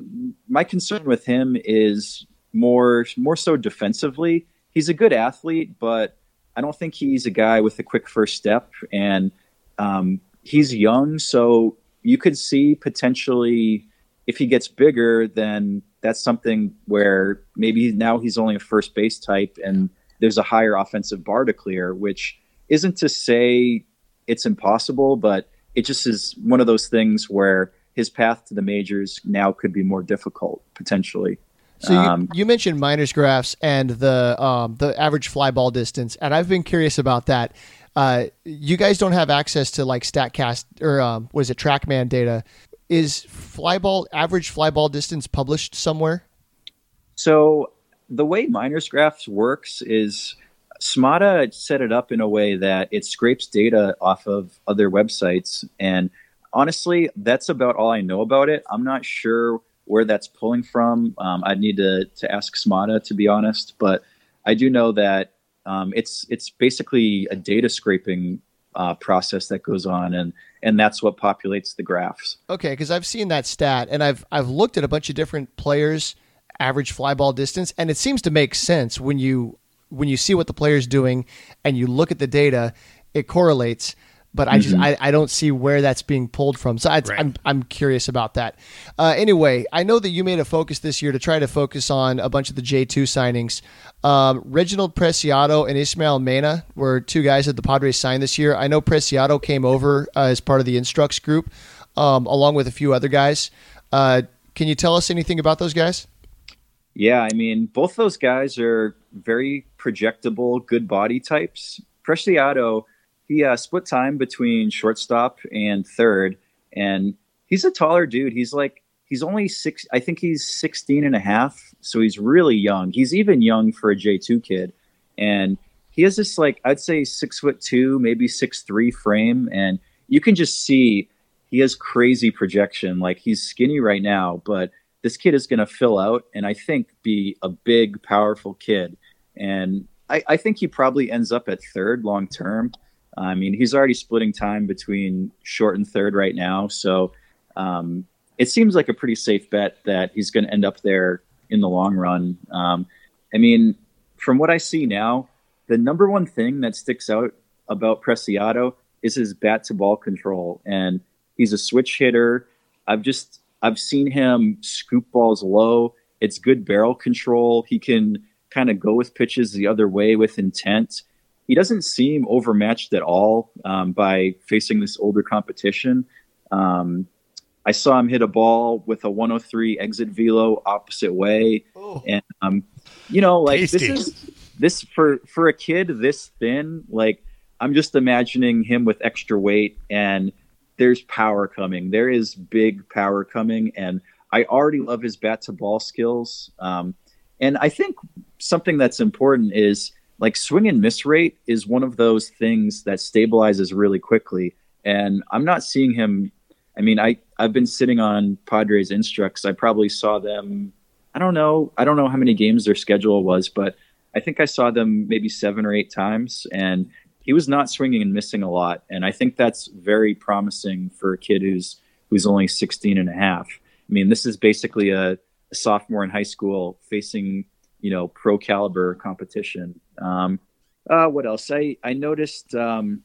my concern with him is more more so defensively. He's a good athlete, but I don't think he's a guy with a quick first step, and um, he's young, so you could see potentially if he gets bigger, then that's something where maybe now he's only a first base type, and there's a higher offensive bar to clear, which isn't to say it's impossible, but it just is one of those things where his path to the majors now could be more difficult potentially. So you, um, you, mentioned minors graphs and the um, the average fly ball distance, and I've been curious about that. Uh, you guys don't have access to like Statcast or um, was it TrackMan data? Is fly ball average fly ball distance published somewhere? So the way Miners graphs works is Smada set it up in a way that it scrapes data off of other websites, and honestly, that's about all I know about it. I'm not sure where that's pulling from. Um, I'd need to to ask Smada to be honest, but I do know that um, it's it's basically a data scraping uh, process that goes on, and and that's what populates the graphs. Okay, because I've seen that stat, and I've I've looked at a bunch of different players' average fly ball distance, and it seems to make sense when you when you see what the player's doing and you look at the data, it correlates but I just mm-hmm. I, I don't see where that's being pulled from. So I, am right. I'm, I'm curious about that. Uh, anyway, I know that you made a focus this year to try to focus on a bunch of the J2 signings. Um, Reginald Preciado and Ismael Mena were two guys that the Padres signed this year. I know Preciado came over uh, as part of the Instructs group, um, along with a few other guys. Uh, can you tell us anything about those guys? Yeah, I mean, both those guys are very projectable, good body types. Preciado – he uh, split time between shortstop and third, and he's a taller dude. He's like he's only six. I think he's 16 and a half, so he's really young. He's even young for a J2 kid, and he has this like I'd say six foot two, maybe six three frame, and you can just see he has crazy projection. Like he's skinny right now, but this kid is going to fill out and I think be a big, powerful kid. And I, I think he probably ends up at third long term. I mean, he's already splitting time between short and third right now. So um, it seems like a pretty safe bet that he's going to end up there in the long run. Um, I mean, from what I see now, the number one thing that sticks out about Preciado is his bat to ball control. And he's a switch hitter. I've just, I've seen him scoop balls low. It's good barrel control. He can kind of go with pitches the other way with intent he doesn't seem overmatched at all um, by facing this older competition. Um, I saw him hit a ball with a 103 exit velo opposite way, oh. and um, you know, like Tasty. this is this for for a kid this thin. Like I'm just imagining him with extra weight, and there's power coming. There is big power coming, and I already love his bat to ball skills. Um, and I think something that's important is like swing and miss rate is one of those things that stabilizes really quickly. And I'm not seeing him. I mean, I I've been sitting on Padres instructs. I probably saw them. I don't know. I don't know how many games their schedule was, but I think I saw them maybe seven or eight times, and he was not swinging and missing a lot. And I think that's very promising for a kid who's who's only 16 and a half. I mean, this is basically a, a sophomore in high school facing you know pro caliber competition. Um, uh, what else? I I noticed um,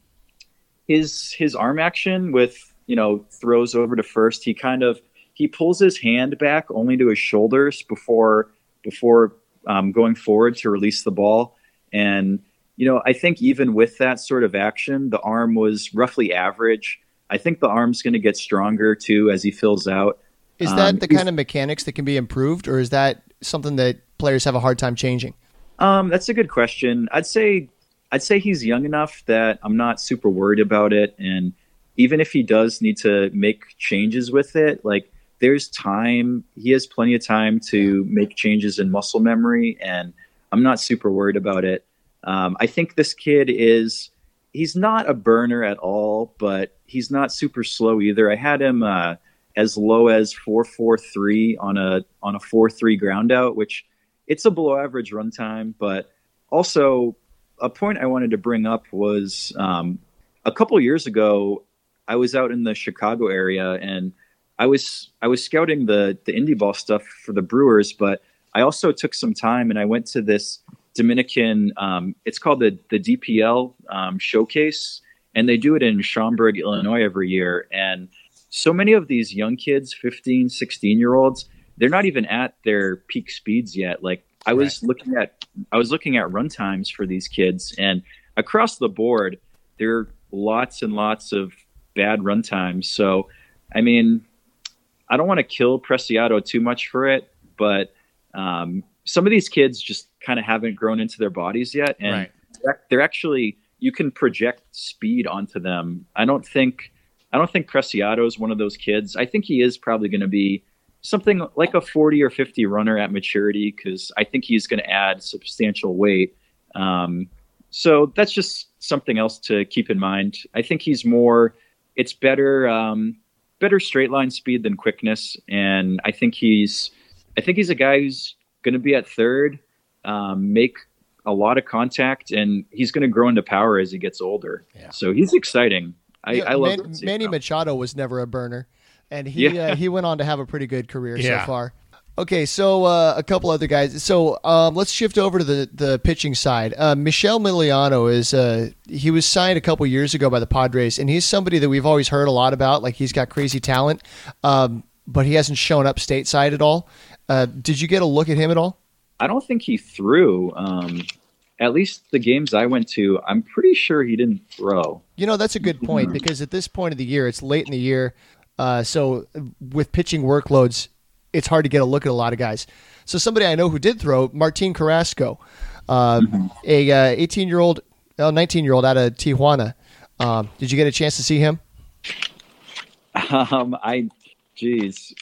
his his arm action with you know throws over to first. He kind of he pulls his hand back only to his shoulders before before um, going forward to release the ball, and you know, I think even with that sort of action, the arm was roughly average. I think the arm's going to get stronger too as he fills out. Is that Um, the kind of mechanics that can be improved, or is that something that players have a hard time changing? Um, that's a good question. I'd say I'd say he's young enough that I'm not super worried about it. And even if he does need to make changes with it, like there's time. He has plenty of time to make changes in muscle memory, and I'm not super worried about it. Um, I think this kid is he's not a burner at all, but he's not super slow either. I had him uh, as low as four four three on a on a four three ground out, which it's a below average runtime, but also a point I wanted to bring up was um, a couple years ago, I was out in the Chicago area and I was I was scouting the the indie ball stuff for the Brewers, but I also took some time and I went to this Dominican. Um, it's called the the DPL um, showcase, and they do it in Schaumburg, Illinois, every year. And so many of these young kids, 15, 16 year olds, they're not even at their peak speeds yet. Like I was looking at I was looking at run times for these kids, and across the board, there are lots and lots of bad run times. So, I mean, I don't want to kill Preciado too much for it, but um, some of these kids just kind of haven't grown into their bodies yet, and Right. they're, they're actually you can project speed onto them. I don't think I don't think Preciado is one of those kids. I think he is probably going to be something like a 40 or 50 runner at maturity because I think he's going to add substantial weight. Um, so that's just something else to keep in mind. I think he's more, it's better, um, better straight line speed than quickness. And I think he's, I think he's a guy who's going to be at third, um, make a lot of contact, and he's going to grow into power as he gets older. Yeah. So he's exciting. I, Yeah, I love Man- Manny. Machado was never a burner, and he Yeah. uh, he went on to have a pretty good career Yeah. so far. Okay, so uh, a couple other guys. So um, let's shift over to the the pitching side. Uh, Michel Miliano is uh, he was signed a couple years ago by the Padres, and he's somebody that we've always heard a lot about. Like he's got crazy talent, um, but he hasn't shown up stateside at all. Uh, did you get a look at him at all? I don't think he threw. Um, at least the games I went to, I'm pretty sure he didn't throw. You know, that's a good point because at this point of the year, it's late in the year. Uh, so with pitching workloads, it's hard to get a look at a lot of guys. So somebody I know who did throw, Martin Carrasco, uh, a 18 year old, 19 year old out of Tijuana. Um, did you get a chance to see him? Um, I, geez,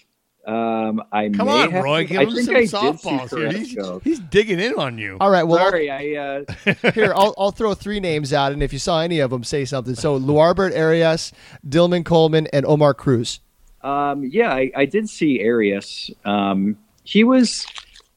um, I Come may on, have, Roy. Give I him some I softballs here. He's, he's digging in on you. All right. Well, Sorry, I uh, here I'll, I'll throw three names out, and if you saw any of them, say something. So Luarbert Arias, Dillman Coleman, and Omar Cruz. Um, yeah, I, I did see Arias. Um, he was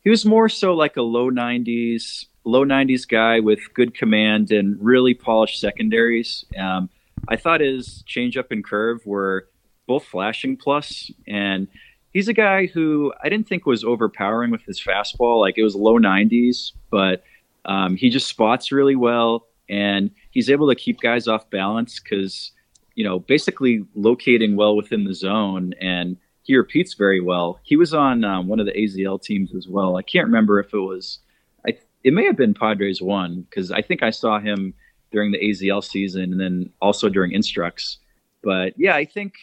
he was more so like a low '90s low '90s guy with good command and really polished secondaries. Um, I thought his changeup and curve were both flashing plus, and he's a guy who I didn't think was overpowering with his fastball. Like it was low 90s, but um, he just spots really well, and he's able to keep guys off balance because you know, basically locating well within the zone, and he repeats very well. He was on um, one of the AZL teams as well. I can't remember if it was, I it may have been Padres one because I think I saw him during the AZL season and then also during Instructs. But yeah, I think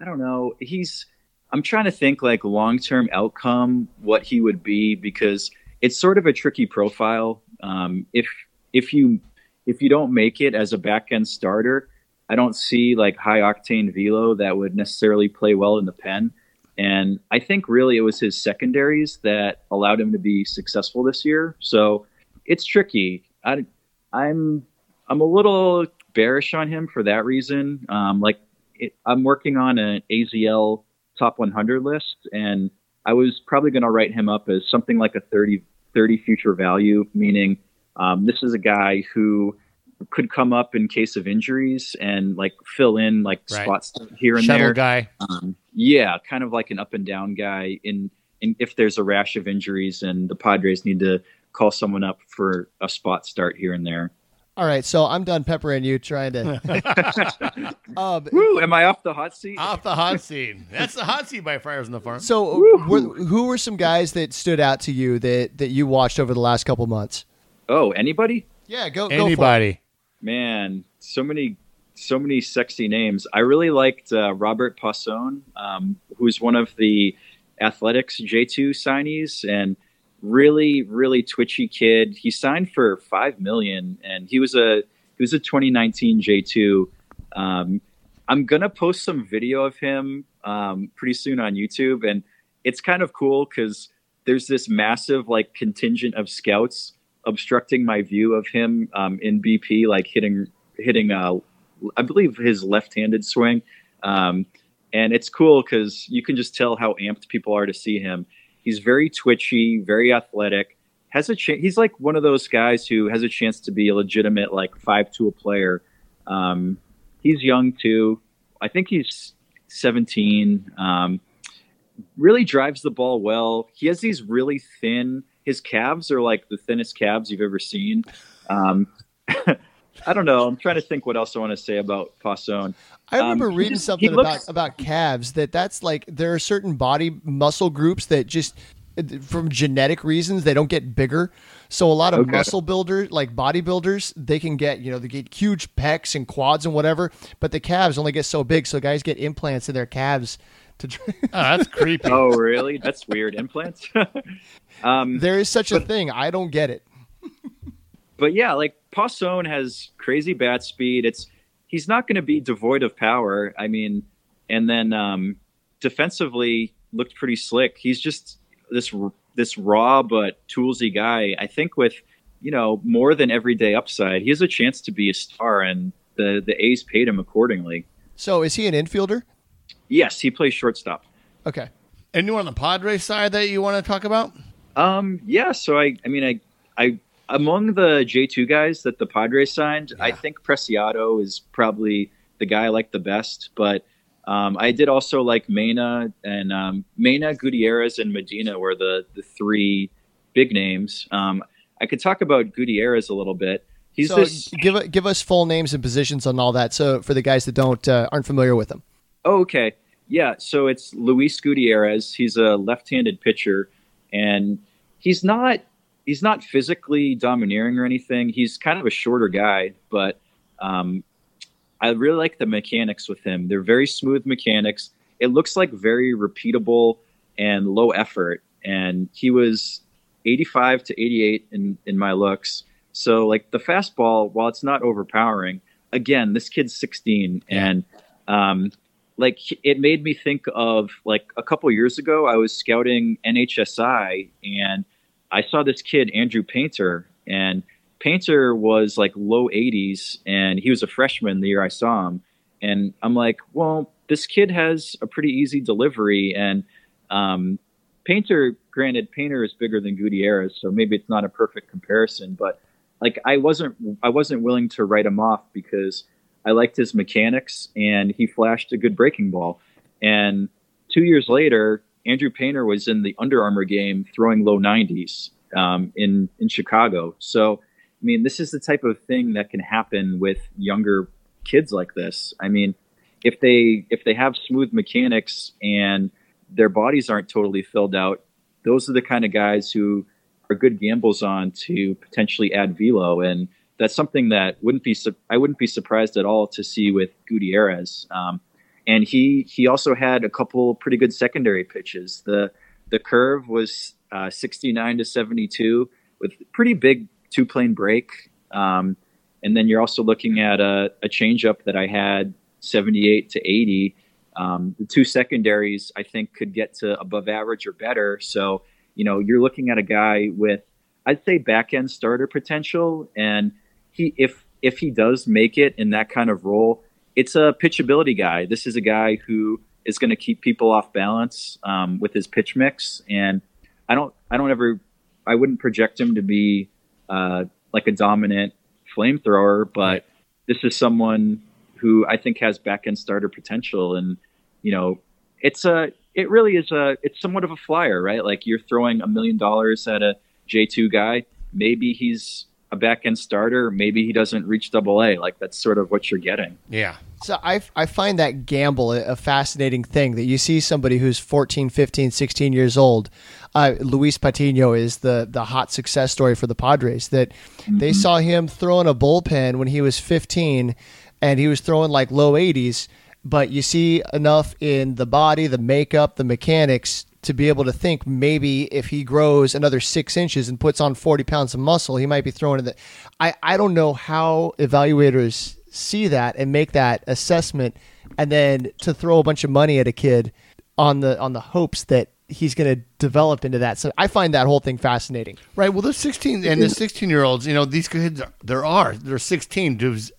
I don't know. He's I'm trying to think like long term outcome what he would be because it's sort of a tricky profile. Um, if if you if you don't make it as a back end starter, I don't see like high octane velo that would necessarily play well in the pen. And I think really it was his secondaries that allowed him to be successful this year. So it's tricky. I, I'm I'm a little bearish on him for that reason. Um, like it, I'm working on an AZL top 100 list, and I was probably going to write him up as something like a 30 30 future value, meaning um, this is a guy who could come up in case of injuries and like fill in like Right. spots here and Shuttle there. guy. Um, yeah, kind of like an up and down guy. In, in if there's a rash of injuries and the Padres need to call someone up for a spot start here and there. All right, so I'm done peppering you, trying to. um, Woo! Am I off the hot seat? Off the hot seat. That's the hot seat by Friars on the Farm. so, were, who were some guys that stood out to you that that you watched over the last couple months? Oh, anybody? Yeah, go. go for it. Anybody? Man, so many, so many sexy names. I really liked uh, Robert Puason, um, who's one of the Athletics J2 signees, and really, really twitchy kid. He signed for five million, and he was a he was a 2019 J2. Um, I'm gonna post some video of him um, pretty soon on YouTube, and it's kind of cool because there's this massive like contingent of scouts obstructing my view of him um, in BP, like hitting hitting uh, I believe his left-handed swing, um, and it's cool because you can just tell how amped people are to see him. He's very twitchy, very athletic. Has a. He's like one of those guys who has a chance to be a legitimate like five to a player. Um, he's young too. I think he's 17. Um, really drives the ball well. He has these really thin. His calves are like the thinnest calves you've ever seen. Um, I don't know. I'm trying to think what else I want to say about Puason. I remember Um, reading just- something looks- about about calves that that's like there are certain body muscle groups that just from genetic reasons they don't get bigger. So a lot of Okay. muscle builders like bodybuilders they can get you know they get huge pecs and quads and whatever, but the calves only get so big. So guys get implants in their calves to. try- Oh, that's creepy. Oh, really? That's weird. Implants. um, there is such a thing. I don't get it. but yeah, like Puason has crazy bat speed. It's he's not going to be devoid of power. I mean, and then um, defensively looked pretty slick. He's just this this raw but toolsy guy. I think with you know more than everyday upside, he has a chance to be a star, and the the A's paid him accordingly. So is he an infielder? Yes, he plays shortstop. Okay. Anyone on the Padres side that you want to talk about? Um, yeah. So I, I mean, I, I among the J two guys that the Padres signed, I think Preciado is probably the guy I like the best. But um, I did also like Mena and um, Mena, Gutierrez, and Medina were the the three big names. Um, I could talk about Gutierrez a little bit. He's so this. give give us full names and positions on all that. So for the guys that don't uh, aren't familiar with them. Oh, okay. Yeah, so it's Luis Gutierrez. He's a left-handed pitcher, and he's not he's not physically domineering or anything. He's kind of a shorter guy, but um, I really like the mechanics with him. They're very smooth mechanics. It looks like very repeatable and low effort. And he was 85 to 88 in in my looks. So like the fastball, while it's not overpowering, again, this kid's 16 and um, like it made me think of like a couple years ago i was scouting nhsi and i saw this kid andrew painter and painter was like low 80s and he was a freshman the year i saw him and i'm like well this kid has a pretty easy delivery and um, painter granted painter is bigger than gutierrez so maybe it's not a perfect comparison but like i wasn't i wasn't willing to write him off because I liked his mechanics, and he flashed a good breaking ball. And two years later, Andrew Painter was in the Under Armour game throwing low 90s um, in in Chicago. So, I mean, this is the type of thing that can happen with younger kids like this. I mean, if they if they have smooth mechanics and their bodies aren't totally filled out, those are the kind of guys who are good gambles on to potentially add velo and that's something that wouldn't be I wouldn't be surprised at all to see with Gutierrez. Um, and he he also had a couple pretty good secondary pitches. The the curve was uh, 69 to 72 with pretty big two plane break. Um, and then you're also looking at a, a changeup that I had 78 to 80. Um, the two secondaries I think could get to above average or better. So you know you're looking at a guy with I'd say back end starter potential and he if if he does make it in that kind of role, it's a pitchability guy. This is a guy who is going to keep people off balance um, with his pitch mix, and I don't I don't ever I wouldn't project him to be uh, like a dominant flamethrower, but this is someone who I think has back end starter potential, and you know it's a it really is a it's somewhat of a flyer, right? Like you're throwing a million dollars at a J two guy, maybe he's a a back end starter, maybe he doesn't reach double A. Like that's sort of what you're getting. Yeah. So I, I find that gamble a, a fascinating thing that you see somebody who's 14, 15, 16 years old. Uh, Luis Patino is the, the hot success story for the Padres that mm-hmm. they saw him throwing a bullpen when he was 15 and he was throwing like low 80s. But you see enough in the body, the makeup, the mechanics to be able to think maybe if he grows another six inches and puts on 40 pounds of muscle, he might be throwing it. I, I don't know how evaluators see that and make that assessment and then to throw a bunch of money at a kid on the on the hopes that he's going to develop into that. So I find that whole thing fascinating. Right. Well, the 16 and the mm. 16 year olds, you know, these kids, there are, they're 16. Does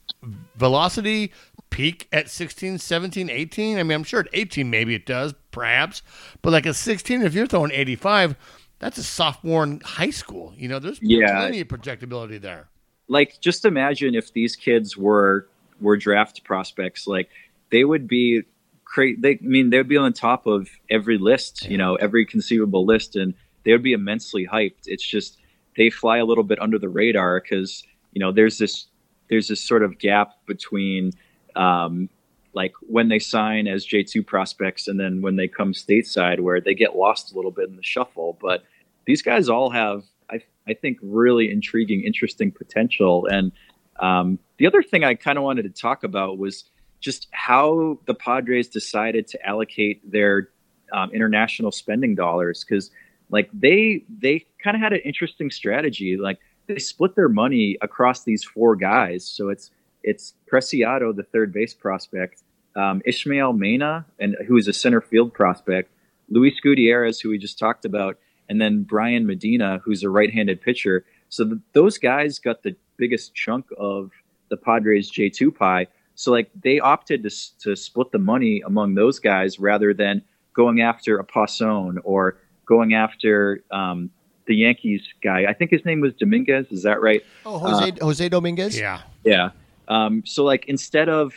velocity peak at 16, 17, 18? I mean, I'm sure at 18, maybe it does, perhaps. But like at 16, if you're throwing 85, that's a sophomore in high school. You know, there's yeah. plenty of projectability there. Like, just imagine if these kids were were draft prospects. Like, they would be create. They, I mean, they would be on top of every list. Yeah. You know, every conceivable list, and they would be immensely hyped. It's just they fly a little bit under the radar because you know there's this there's this sort of gap between um, like when they sign as J2 prospects and then when they come stateside where they get lost a little bit in the shuffle. But these guys all have, I, I think, really intriguing, interesting potential. And um, the other thing I kind of wanted to talk about was just how the Padres decided to allocate their um, international spending dollars because like they they kind of had an interesting strategy like they split their money across these four guys so it's it's Preciado, the third base prospect, um, Ishmael Mena, and who is a center field prospect, Luis Gutierrez, who we just talked about, and then Brian Medina, who's a right-handed pitcher. So the, those guys got the biggest chunk of the Padres J2 pie. So like they opted to, to split the money among those guys rather than going after a Puason or going after um, the Yankees guy. I think his name was Dominguez. Is that right? Oh, Jose, uh, Jose Dominguez. Yeah, yeah. Um, so like instead of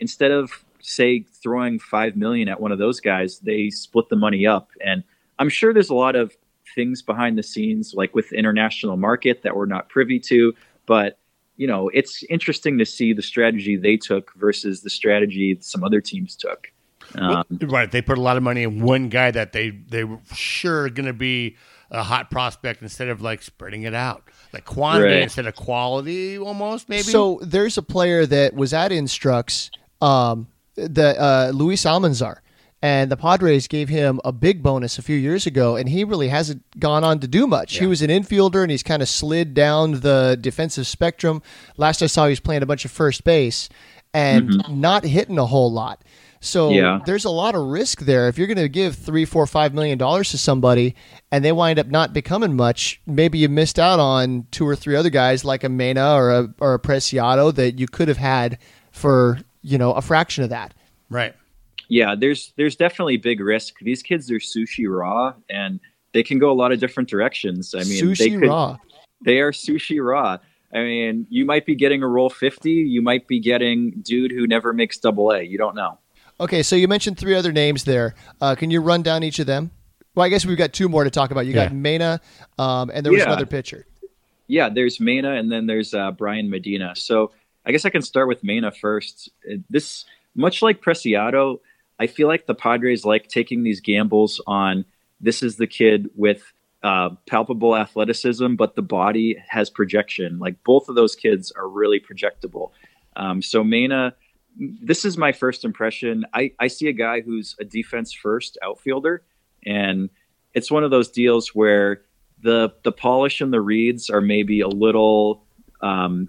instead of say throwing five million at one of those guys, they split the money up. And I'm sure there's a lot of things behind the scenes, like with the international market, that we're not privy to. But you know, it's interesting to see the strategy they took versus the strategy some other teams took. Um, right, they put a lot of money in one guy that they they were sure going to be a hot prospect instead of like spreading it out, like quantity right. instead of quality, almost maybe. So there's a player that was at Instructs, um, the uh, Luis Almanzar, and the Padres gave him a big bonus a few years ago, and he really hasn't gone on to do much. Yeah. He was an infielder, and he's kind of slid down the defensive spectrum. Last I saw, he was playing a bunch of first base and mm-hmm. not hitting a whole lot. So yeah. there's a lot of risk there. If you're going to give three, four, five million dollars to somebody and they wind up not becoming much, maybe you missed out on two or three other guys like a Mena or a or a Preciado that you could have had for you know a fraction of that. Right. Yeah, there's there's definitely big risk. These kids are sushi raw and they can go a lot of different directions. I mean, sushi they could, raw. They are sushi raw. I mean, you might be getting a roll 50, you might be getting dude who never makes double A. You don't know. Okay, so you mentioned three other names there. Uh, can you run down each of them? Well, I guess we've got two more to talk about. You got yeah. Mena, um, and there was yeah. another pitcher. Yeah, there's Mena, and then there's uh, Brian Medina. So I guess I can start with Mena first. This, much like Preciado, I feel like the Padres like taking these gambles on this is the kid with uh, palpable athleticism, but the body has projection. Like both of those kids are really projectable. Um, so Mena this is my first impression. I, I see a guy who's a defense first outfielder, and it's one of those deals where the the polish and the reads are maybe a little um,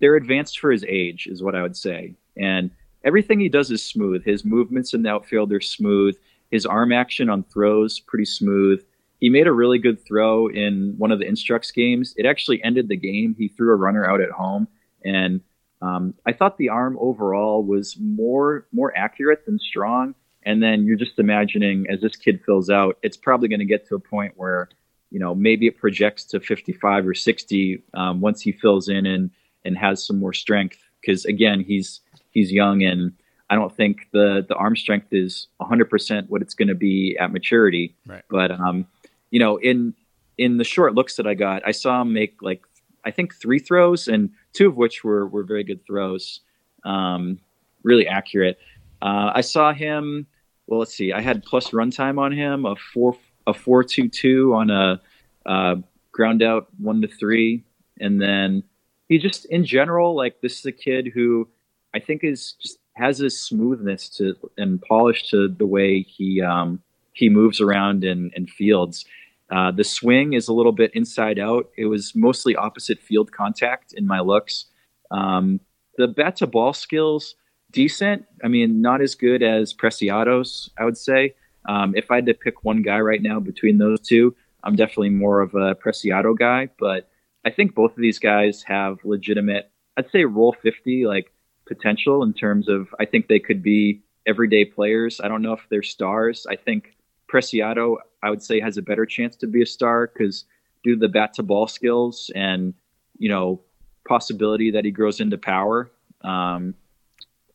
they're advanced for his age, is what I would say. And everything he does is smooth. His movements in the outfield are smooth. His arm action on throws pretty smooth. He made a really good throw in one of the Instructs games. It actually ended the game. He threw a runner out at home, and um, I thought the arm overall was more more accurate than strong. And then you're just imagining as this kid fills out, it's probably going to get to a point where you know maybe it projects to 55 or 60 um, once he fills in and and has some more strength. Because again, he's he's young and I don't think the the arm strength is 100% what it's going to be at maturity. Right. But um, you know, in in the short looks that I got, I saw him make like I think three throws, and two of which were were very good throws, um, really accurate. Uh, I saw him. Well, let's see. I had plus runtime on him a four a four two two on a uh, ground out one to three, and then he just in general like this is a kid who I think is just has a smoothness to and polish to the way he um, he moves around in, in fields. Uh, the swing is a little bit inside out. It was mostly opposite field contact in my looks. Um, the bat to ball skills decent. I mean, not as good as Preciado's, I would say. Um, if I had to pick one guy right now between those two, I'm definitely more of a Preciado guy. But I think both of these guys have legitimate, I'd say, role 50 like potential in terms of I think they could be everyday players. I don't know if they're stars. I think Preciado, I would say, has a better chance to be a star because due to the bat to ball skills and you know possibility that he grows into power. Um,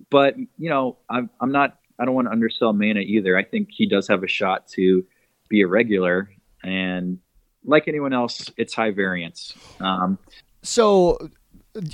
but you know, I'm I'm not. I don't want to undersell Mena either. I think he does have a shot to be a regular, and like anyone else, it's high variance. Um, so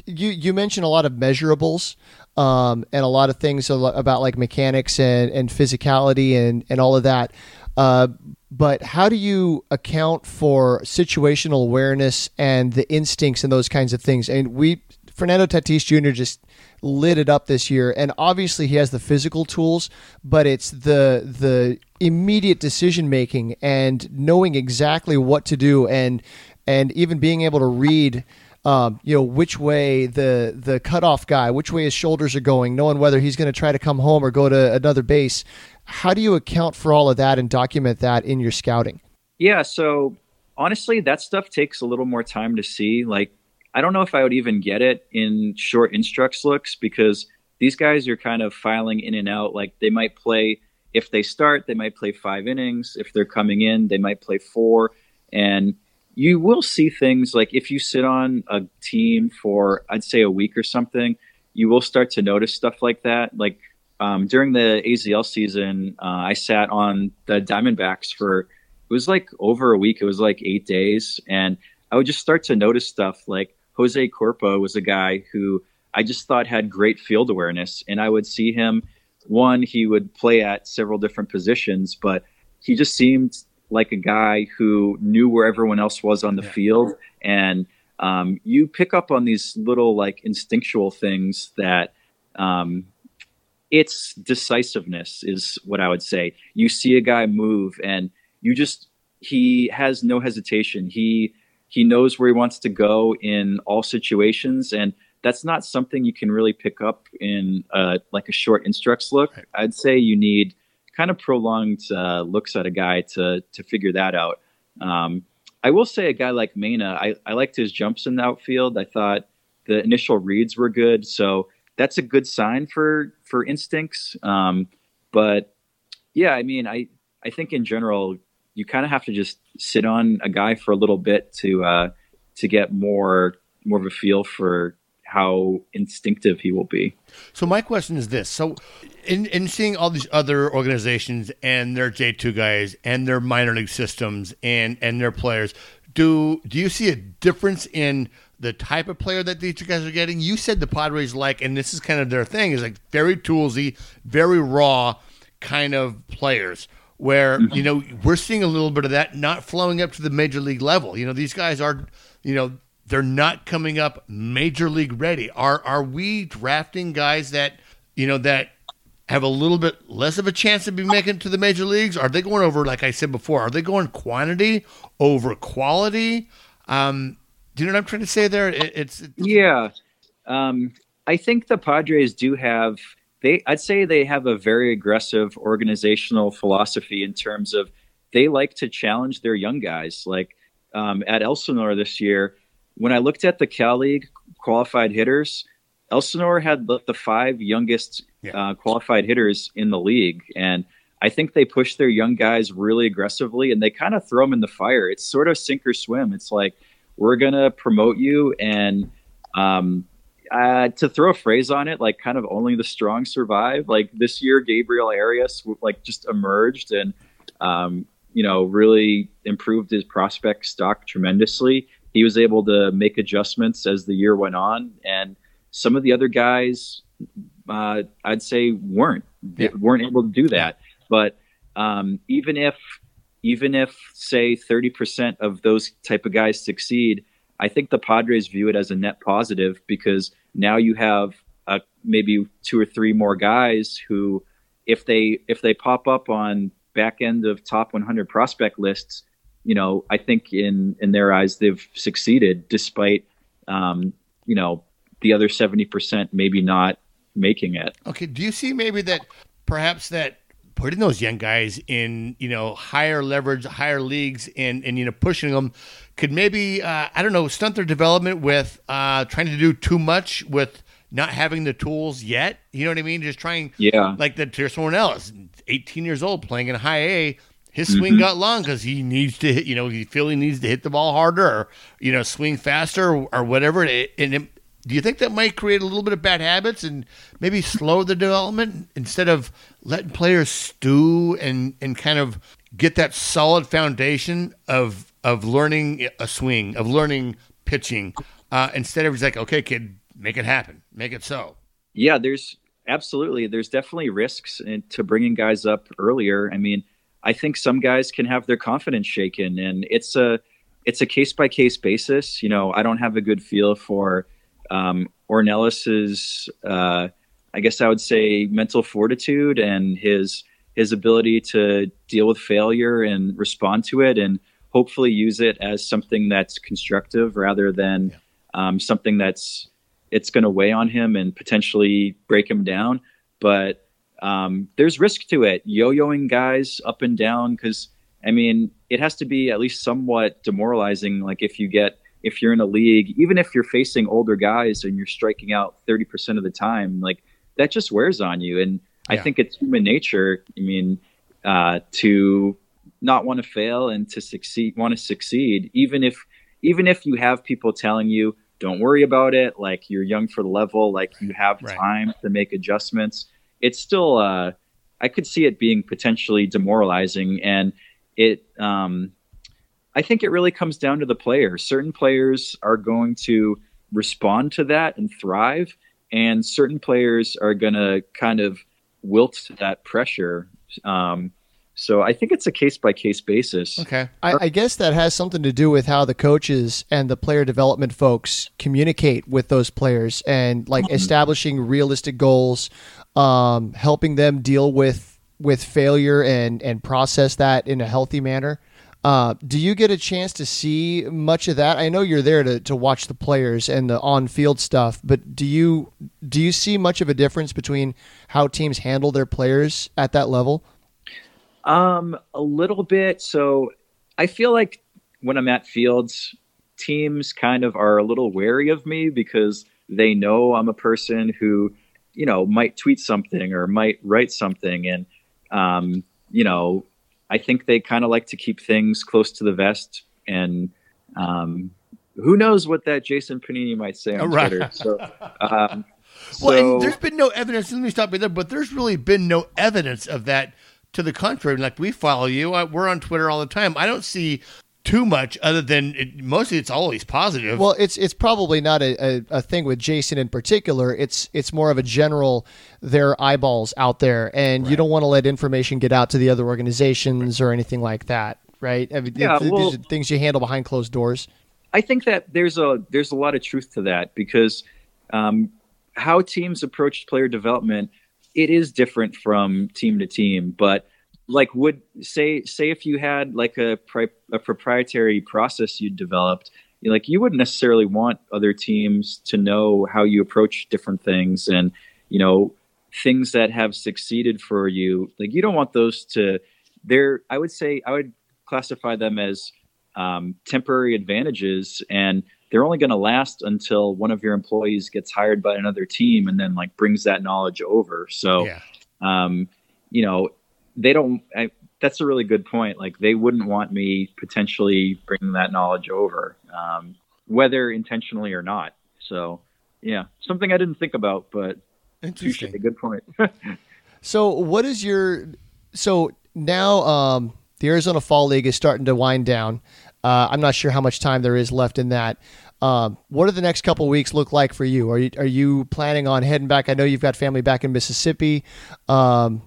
you you mentioned a lot of measurables um, and a lot of things about like mechanics and, and physicality and, and all of that. Uh, but how do you account for situational awareness and the instincts and those kinds of things? And we Fernando Tatis Jr. just lit it up this year, and obviously he has the physical tools, but it's the the immediate decision making and knowing exactly what to do, and and even being able to read. Um, you know which way the the cutoff guy, which way his shoulders are going, knowing whether he's going to try to come home or go to another base. How do you account for all of that and document that in your scouting? Yeah, so honestly, that stuff takes a little more time to see. Like I don't know if I would even get it in short instructs looks because these guys are kind of filing in and out. Like they might play if they start, they might play five innings. If they're coming in, they might play four. And you will see things like if you sit on a team for I'd say a week or something, you will start to notice stuff like that. Like um, during the AZL season, uh, I sat on the Diamondbacks for it was like over a week. It was like eight days, and I would just start to notice stuff like Jose Curpa was a guy who I just thought had great field awareness, and I would see him. One, he would play at several different positions, but he just seemed like a guy who knew where everyone else was on the yeah. field, and um, you pick up on these little like instinctual things that um, it's decisiveness is what I would say. You see a guy move, and you just he has no hesitation. He he knows where he wants to go in all situations, and that's not something you can really pick up in uh, like a short instructs look. Right. I'd say you need kind of prolonged uh, looks at a guy to to figure that out. Um, I will say a guy like Mena, I, I liked his jumps in the outfield. I thought the initial reads were good, so that's a good sign for for instincts. Um, but yeah, I mean, I I think in general you kind of have to just sit on a guy for a little bit to uh, to get more more of a feel for how instinctive he will be. So my question is this: so in in seeing all these other organizations and their J two guys and their minor league systems and and their players, do do you see a difference in the type of player that these guys are getting? You said the Padres like, and this is kind of their thing, is like very toolsy, very raw kind of players where mm-hmm. you know we're seeing a little bit of that not flowing up to the major league level. You know, these guys are, you know, they're not coming up major league ready. Are are we drafting guys that you know that have a little bit less of a chance to be making to the major leagues? Are they going over, like I said before, are they going quantity over quality? Um, do you know what I'm trying to say there? It, it's, it's, yeah. Um, I think the Padres do have they I'd say they have a very aggressive organizational philosophy in terms of they like to challenge their young guys. Like um, at Elsinore this year, when I looked at the Cal League qualified hitters, Elsinore had the, the five youngest yeah. uh, qualified hitters in the league, and I think they push their young guys really aggressively, and they kind of throw them in the fire. It's sort of sink or swim. It's like we're gonna promote you, and um, uh, to throw a phrase on it, like kind of only the strong survive. Like this year, Gabriel Arias like just emerged and um, you know really improved his prospect stock tremendously. He was able to make adjustments as the year went on, and some of the other guys, uh, I'd say, weren't yeah. weren't able to do that. But um, even if even if say 30% of those type of guys succeed, I think the Padres view it as a net positive because now you have uh, maybe two or three more guys who, if they if they pop up on back end of top 100 prospect lists, you know, I think in in their eyes they've succeeded despite, um, you know, the other 70% maybe not making it. Okay, do you see maybe that perhaps that putting those young guys in, you know, higher leverage, higher leagues, and and you know pushing them could maybe uh, I don't know stunt their development with uh, trying to do too much with not having the tools yet. You know what I mean? Just trying, yeah, like that. There's someone else, 18 years old, playing in high A. His swing mm-hmm. got long because he needs to hit. You know, he feel he needs to hit the ball harder, or you know, swing faster, or, or whatever. And it, do you think that might create a little bit of bad habits and maybe slow the development instead of letting players stew and, and kind of get that solid foundation of of learning a swing, of learning pitching, uh, instead of just like, okay, kid, make it happen, make it so. Yeah, there's absolutely there's definitely risks to bringing guys up earlier. I mean, I think some guys can have their confidence shaken, and it's a it's a case by case basis. You know, I don't have a good feel for um, Ornelas's, uh, I guess I would say, mental fortitude and his his ability to deal with failure and respond to it, and hopefully use it as something that's constructive rather than yeah. um, something that's it's going to weigh on him and potentially break him down. But um, there's risk to it, yo-yoing guys up and down because I mean it has to be at least somewhat demoralizing. Like if you get if you're in a league, even if you're facing older guys and you're striking out 30% of the time, like that just wears on you. And yeah. I think it's human nature. I mean, uh, to not want to fail and to succeed, want to succeed, even if, even if you have people telling you, don't worry about it. Like you're young for the level, like you have right. time to make adjustments. It's still, uh, I could see it being potentially demoralizing and it, um, I think it really comes down to the player. Certain players are going to respond to that and thrive, and certain players are going to kind of wilt to that pressure. Um, so I think it's a case by case basis. Okay. I, I, guess that has something to do with how the coaches and the player development folks communicate with those players and like mm-hmm. establishing realistic goals, um, helping them deal with with failure and and process that in a healthy manner. Uh, do you get a chance to see much of that? I know you're there to, to watch the players and the on field stuff, but do you do you see much of a difference between how teams handle their players at that level? Um, a little bit. So I feel like when I'm at fields, teams kind of are a little wary of me because they know I'm a person who, you know, might tweet something or might write something and um, you know, I think they kind of like to keep things close to the vest, and um, who knows what that Jason Pennini might say on right. Twitter. So, um, well, and there's been no evidence. Let me stop you there. But there's really been no evidence of that. To the contrary, like we follow you, we're on Twitter all the time. I don't see too much other than it, mostly it's always positive. Well, it's it's probably not a, a, a, thing with Jason in particular. It's it's more of a general their eyeballs out there, and right. you don't want to let information get out to the other organizations right. or anything like that, right? I mean, yeah, well, these are things you handle behind closed doors. I think that there's a there's a lot of truth to that because um, how teams approach player development it is different from team to team, but like would say say if you had like a a proprietary process you developed like you wouldn't necessarily want other teams to know how you approach different things and you know things that have succeeded for you. Like you don't want those to they're i would say i would classify them as um, temporary advantages and they're only going to last until one of your employees gets hired by another team and then like brings that knowledge over so yeah. um, you know they don't. I, that's a really good point. Like they wouldn't want me potentially bringing that knowledge over, um, whether intentionally or not. So yeah, something I didn't think about, but interesting. A good point. so what is your so now? Um, the Arizona Fall League is starting to wind down. Uh, I'm not sure how much time there is left in that. Um, what do the next couple weeks look like for you? Are you are you planning on heading back? I know you've got family back in Mississippi. Um,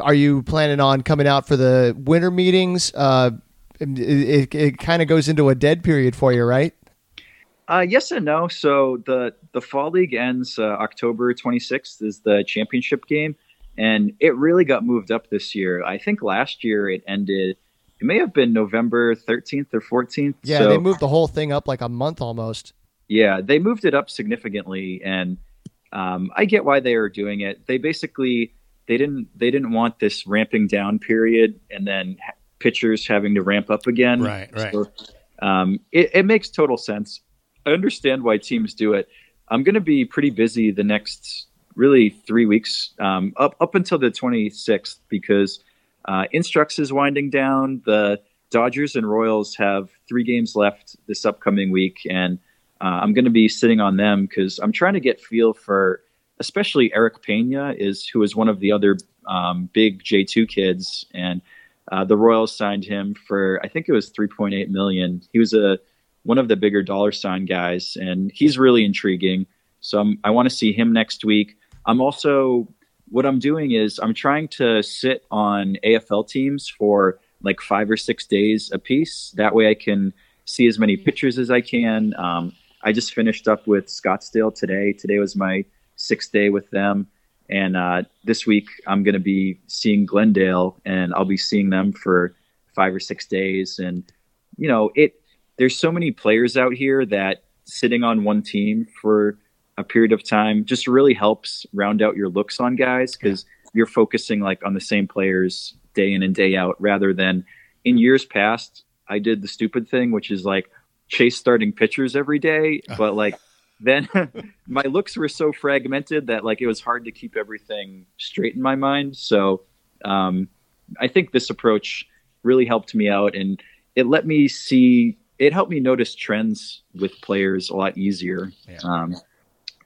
are you planning on coming out for the winter meetings? Uh, it, it, it kind of goes into a dead period for you, right? Uh, yes and no. So the the fall league ends uh, October 26th is the championship game, and it really got moved up this year. I think last year it ended. It may have been November 13th or 14th. Yeah, so, they moved the whole thing up like a month almost. Yeah, they moved it up significantly, and um, I get why they are doing it. They basically they didn't they didn't want this ramping down period and then pitchers having to ramp up again. Right, right. So, um, it, it makes total sense. I understand why teams do it. I'm going to be pretty busy the next really three weeks um, up up until the 26th because uh, Instructs is winding down. The Dodgers and Royals have three games left this upcoming week, and uh, I'm going to be sitting on them because I'm trying to get feel for, especially Erick Pena is who is one of the other um, big J2 kids, and uh, the Royals signed him for I think it was 3.8 million. He was a one of the bigger dollar sign guys, and he's really intriguing. So I'm, I want to see him next week. I'm also what I'm doing is I'm trying to sit on AFL teams for like five or six days a piece. That way I can see as many pictures as I can. Um, I just finished up with Scottsdale today. Today was my sixth day with them. And uh, this week I'm going to be seeing Glendale and I'll be seeing them for five or six days. And, you know, it, there's so many players out here that sitting on one team for a period of time just really helps round out your looks on guys because you're focusing like on the same players day in and day out rather than in years past I did the stupid thing which is like chase starting pitchers every day but like then my looks were so fragmented that like it was hard to keep everything straight in my mind so um, I think this approach really helped me out and it let me see it helped me notice trends with players a lot easier. Yeah. Um,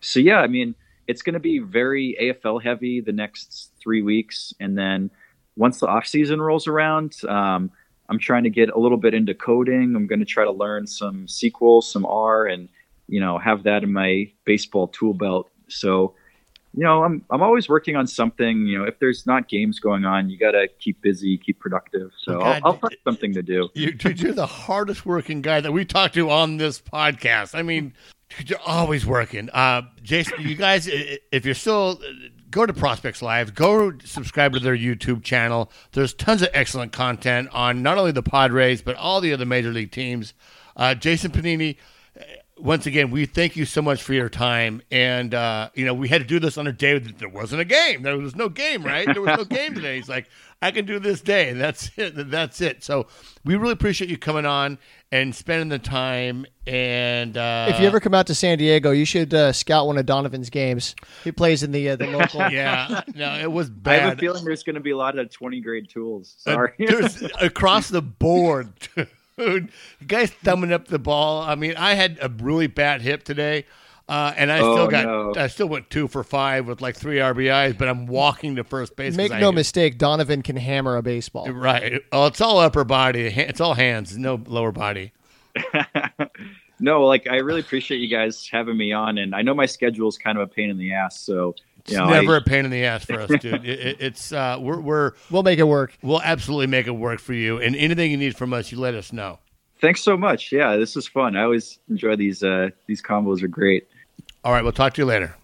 so yeah, I mean, it's going to be very AFL heavy the next three weeks, and then once the off season rolls around, um, I'm trying to get a little bit into coding. I'm going to try to learn some SQL, some R, and you know have that in my baseball tool belt. So you know, I'm I'm always working on something. You know, if there's not games going on, you got to keep busy, keep productive. So God, I'll, I'll find something to do. You, you're the hardest working guy that we talked to on this podcast. I mean, you're always working. Uh, Jason, you guys, if you're still, go to Prospects Live, go subscribe to their YouTube channel. There's tons of excellent content on not only the Padres, but all the other major league teams. Uh, Jason Pennini, once again, we thank you so much for your time. And, uh, you know, we had to do this on a day that there wasn't a game. There was no game, right? There was no game today. He's like, I can do this day, and that's it. That's it. So we really appreciate you coming on and spending the time. And uh, If you ever come out to San Diego, you should uh, scout one of Donovan's games. He plays in the uh, the local. yeah, no, it was bad. I have a feeling there's going to be a lot of 20 grade tools. Uh, Sorry. there's across the board, dude. You guys thumbing up the ball. I mean, I had a really bad hip today. Uh, and I Oh, still got, no. I still went two for five with like three RBIs, but I'm walking to first base. Make no mistake, Donovan can hammer a baseball. Right. Oh, it's all upper body. It's all hands, no lower body. no, like I really appreciate you guys having me on, and I know my schedule is kind of a pain in the ass. So It's you know, never I, a pain in the ass for us, dude. It, it, it's uh, we're we're We'll make it work. we'll absolutely make it work for you. And anything you need from us, you let us know. thanks so much. Yeah, this is fun. I always enjoy these. Uh, these combos are great. All right, we'll talk to you later.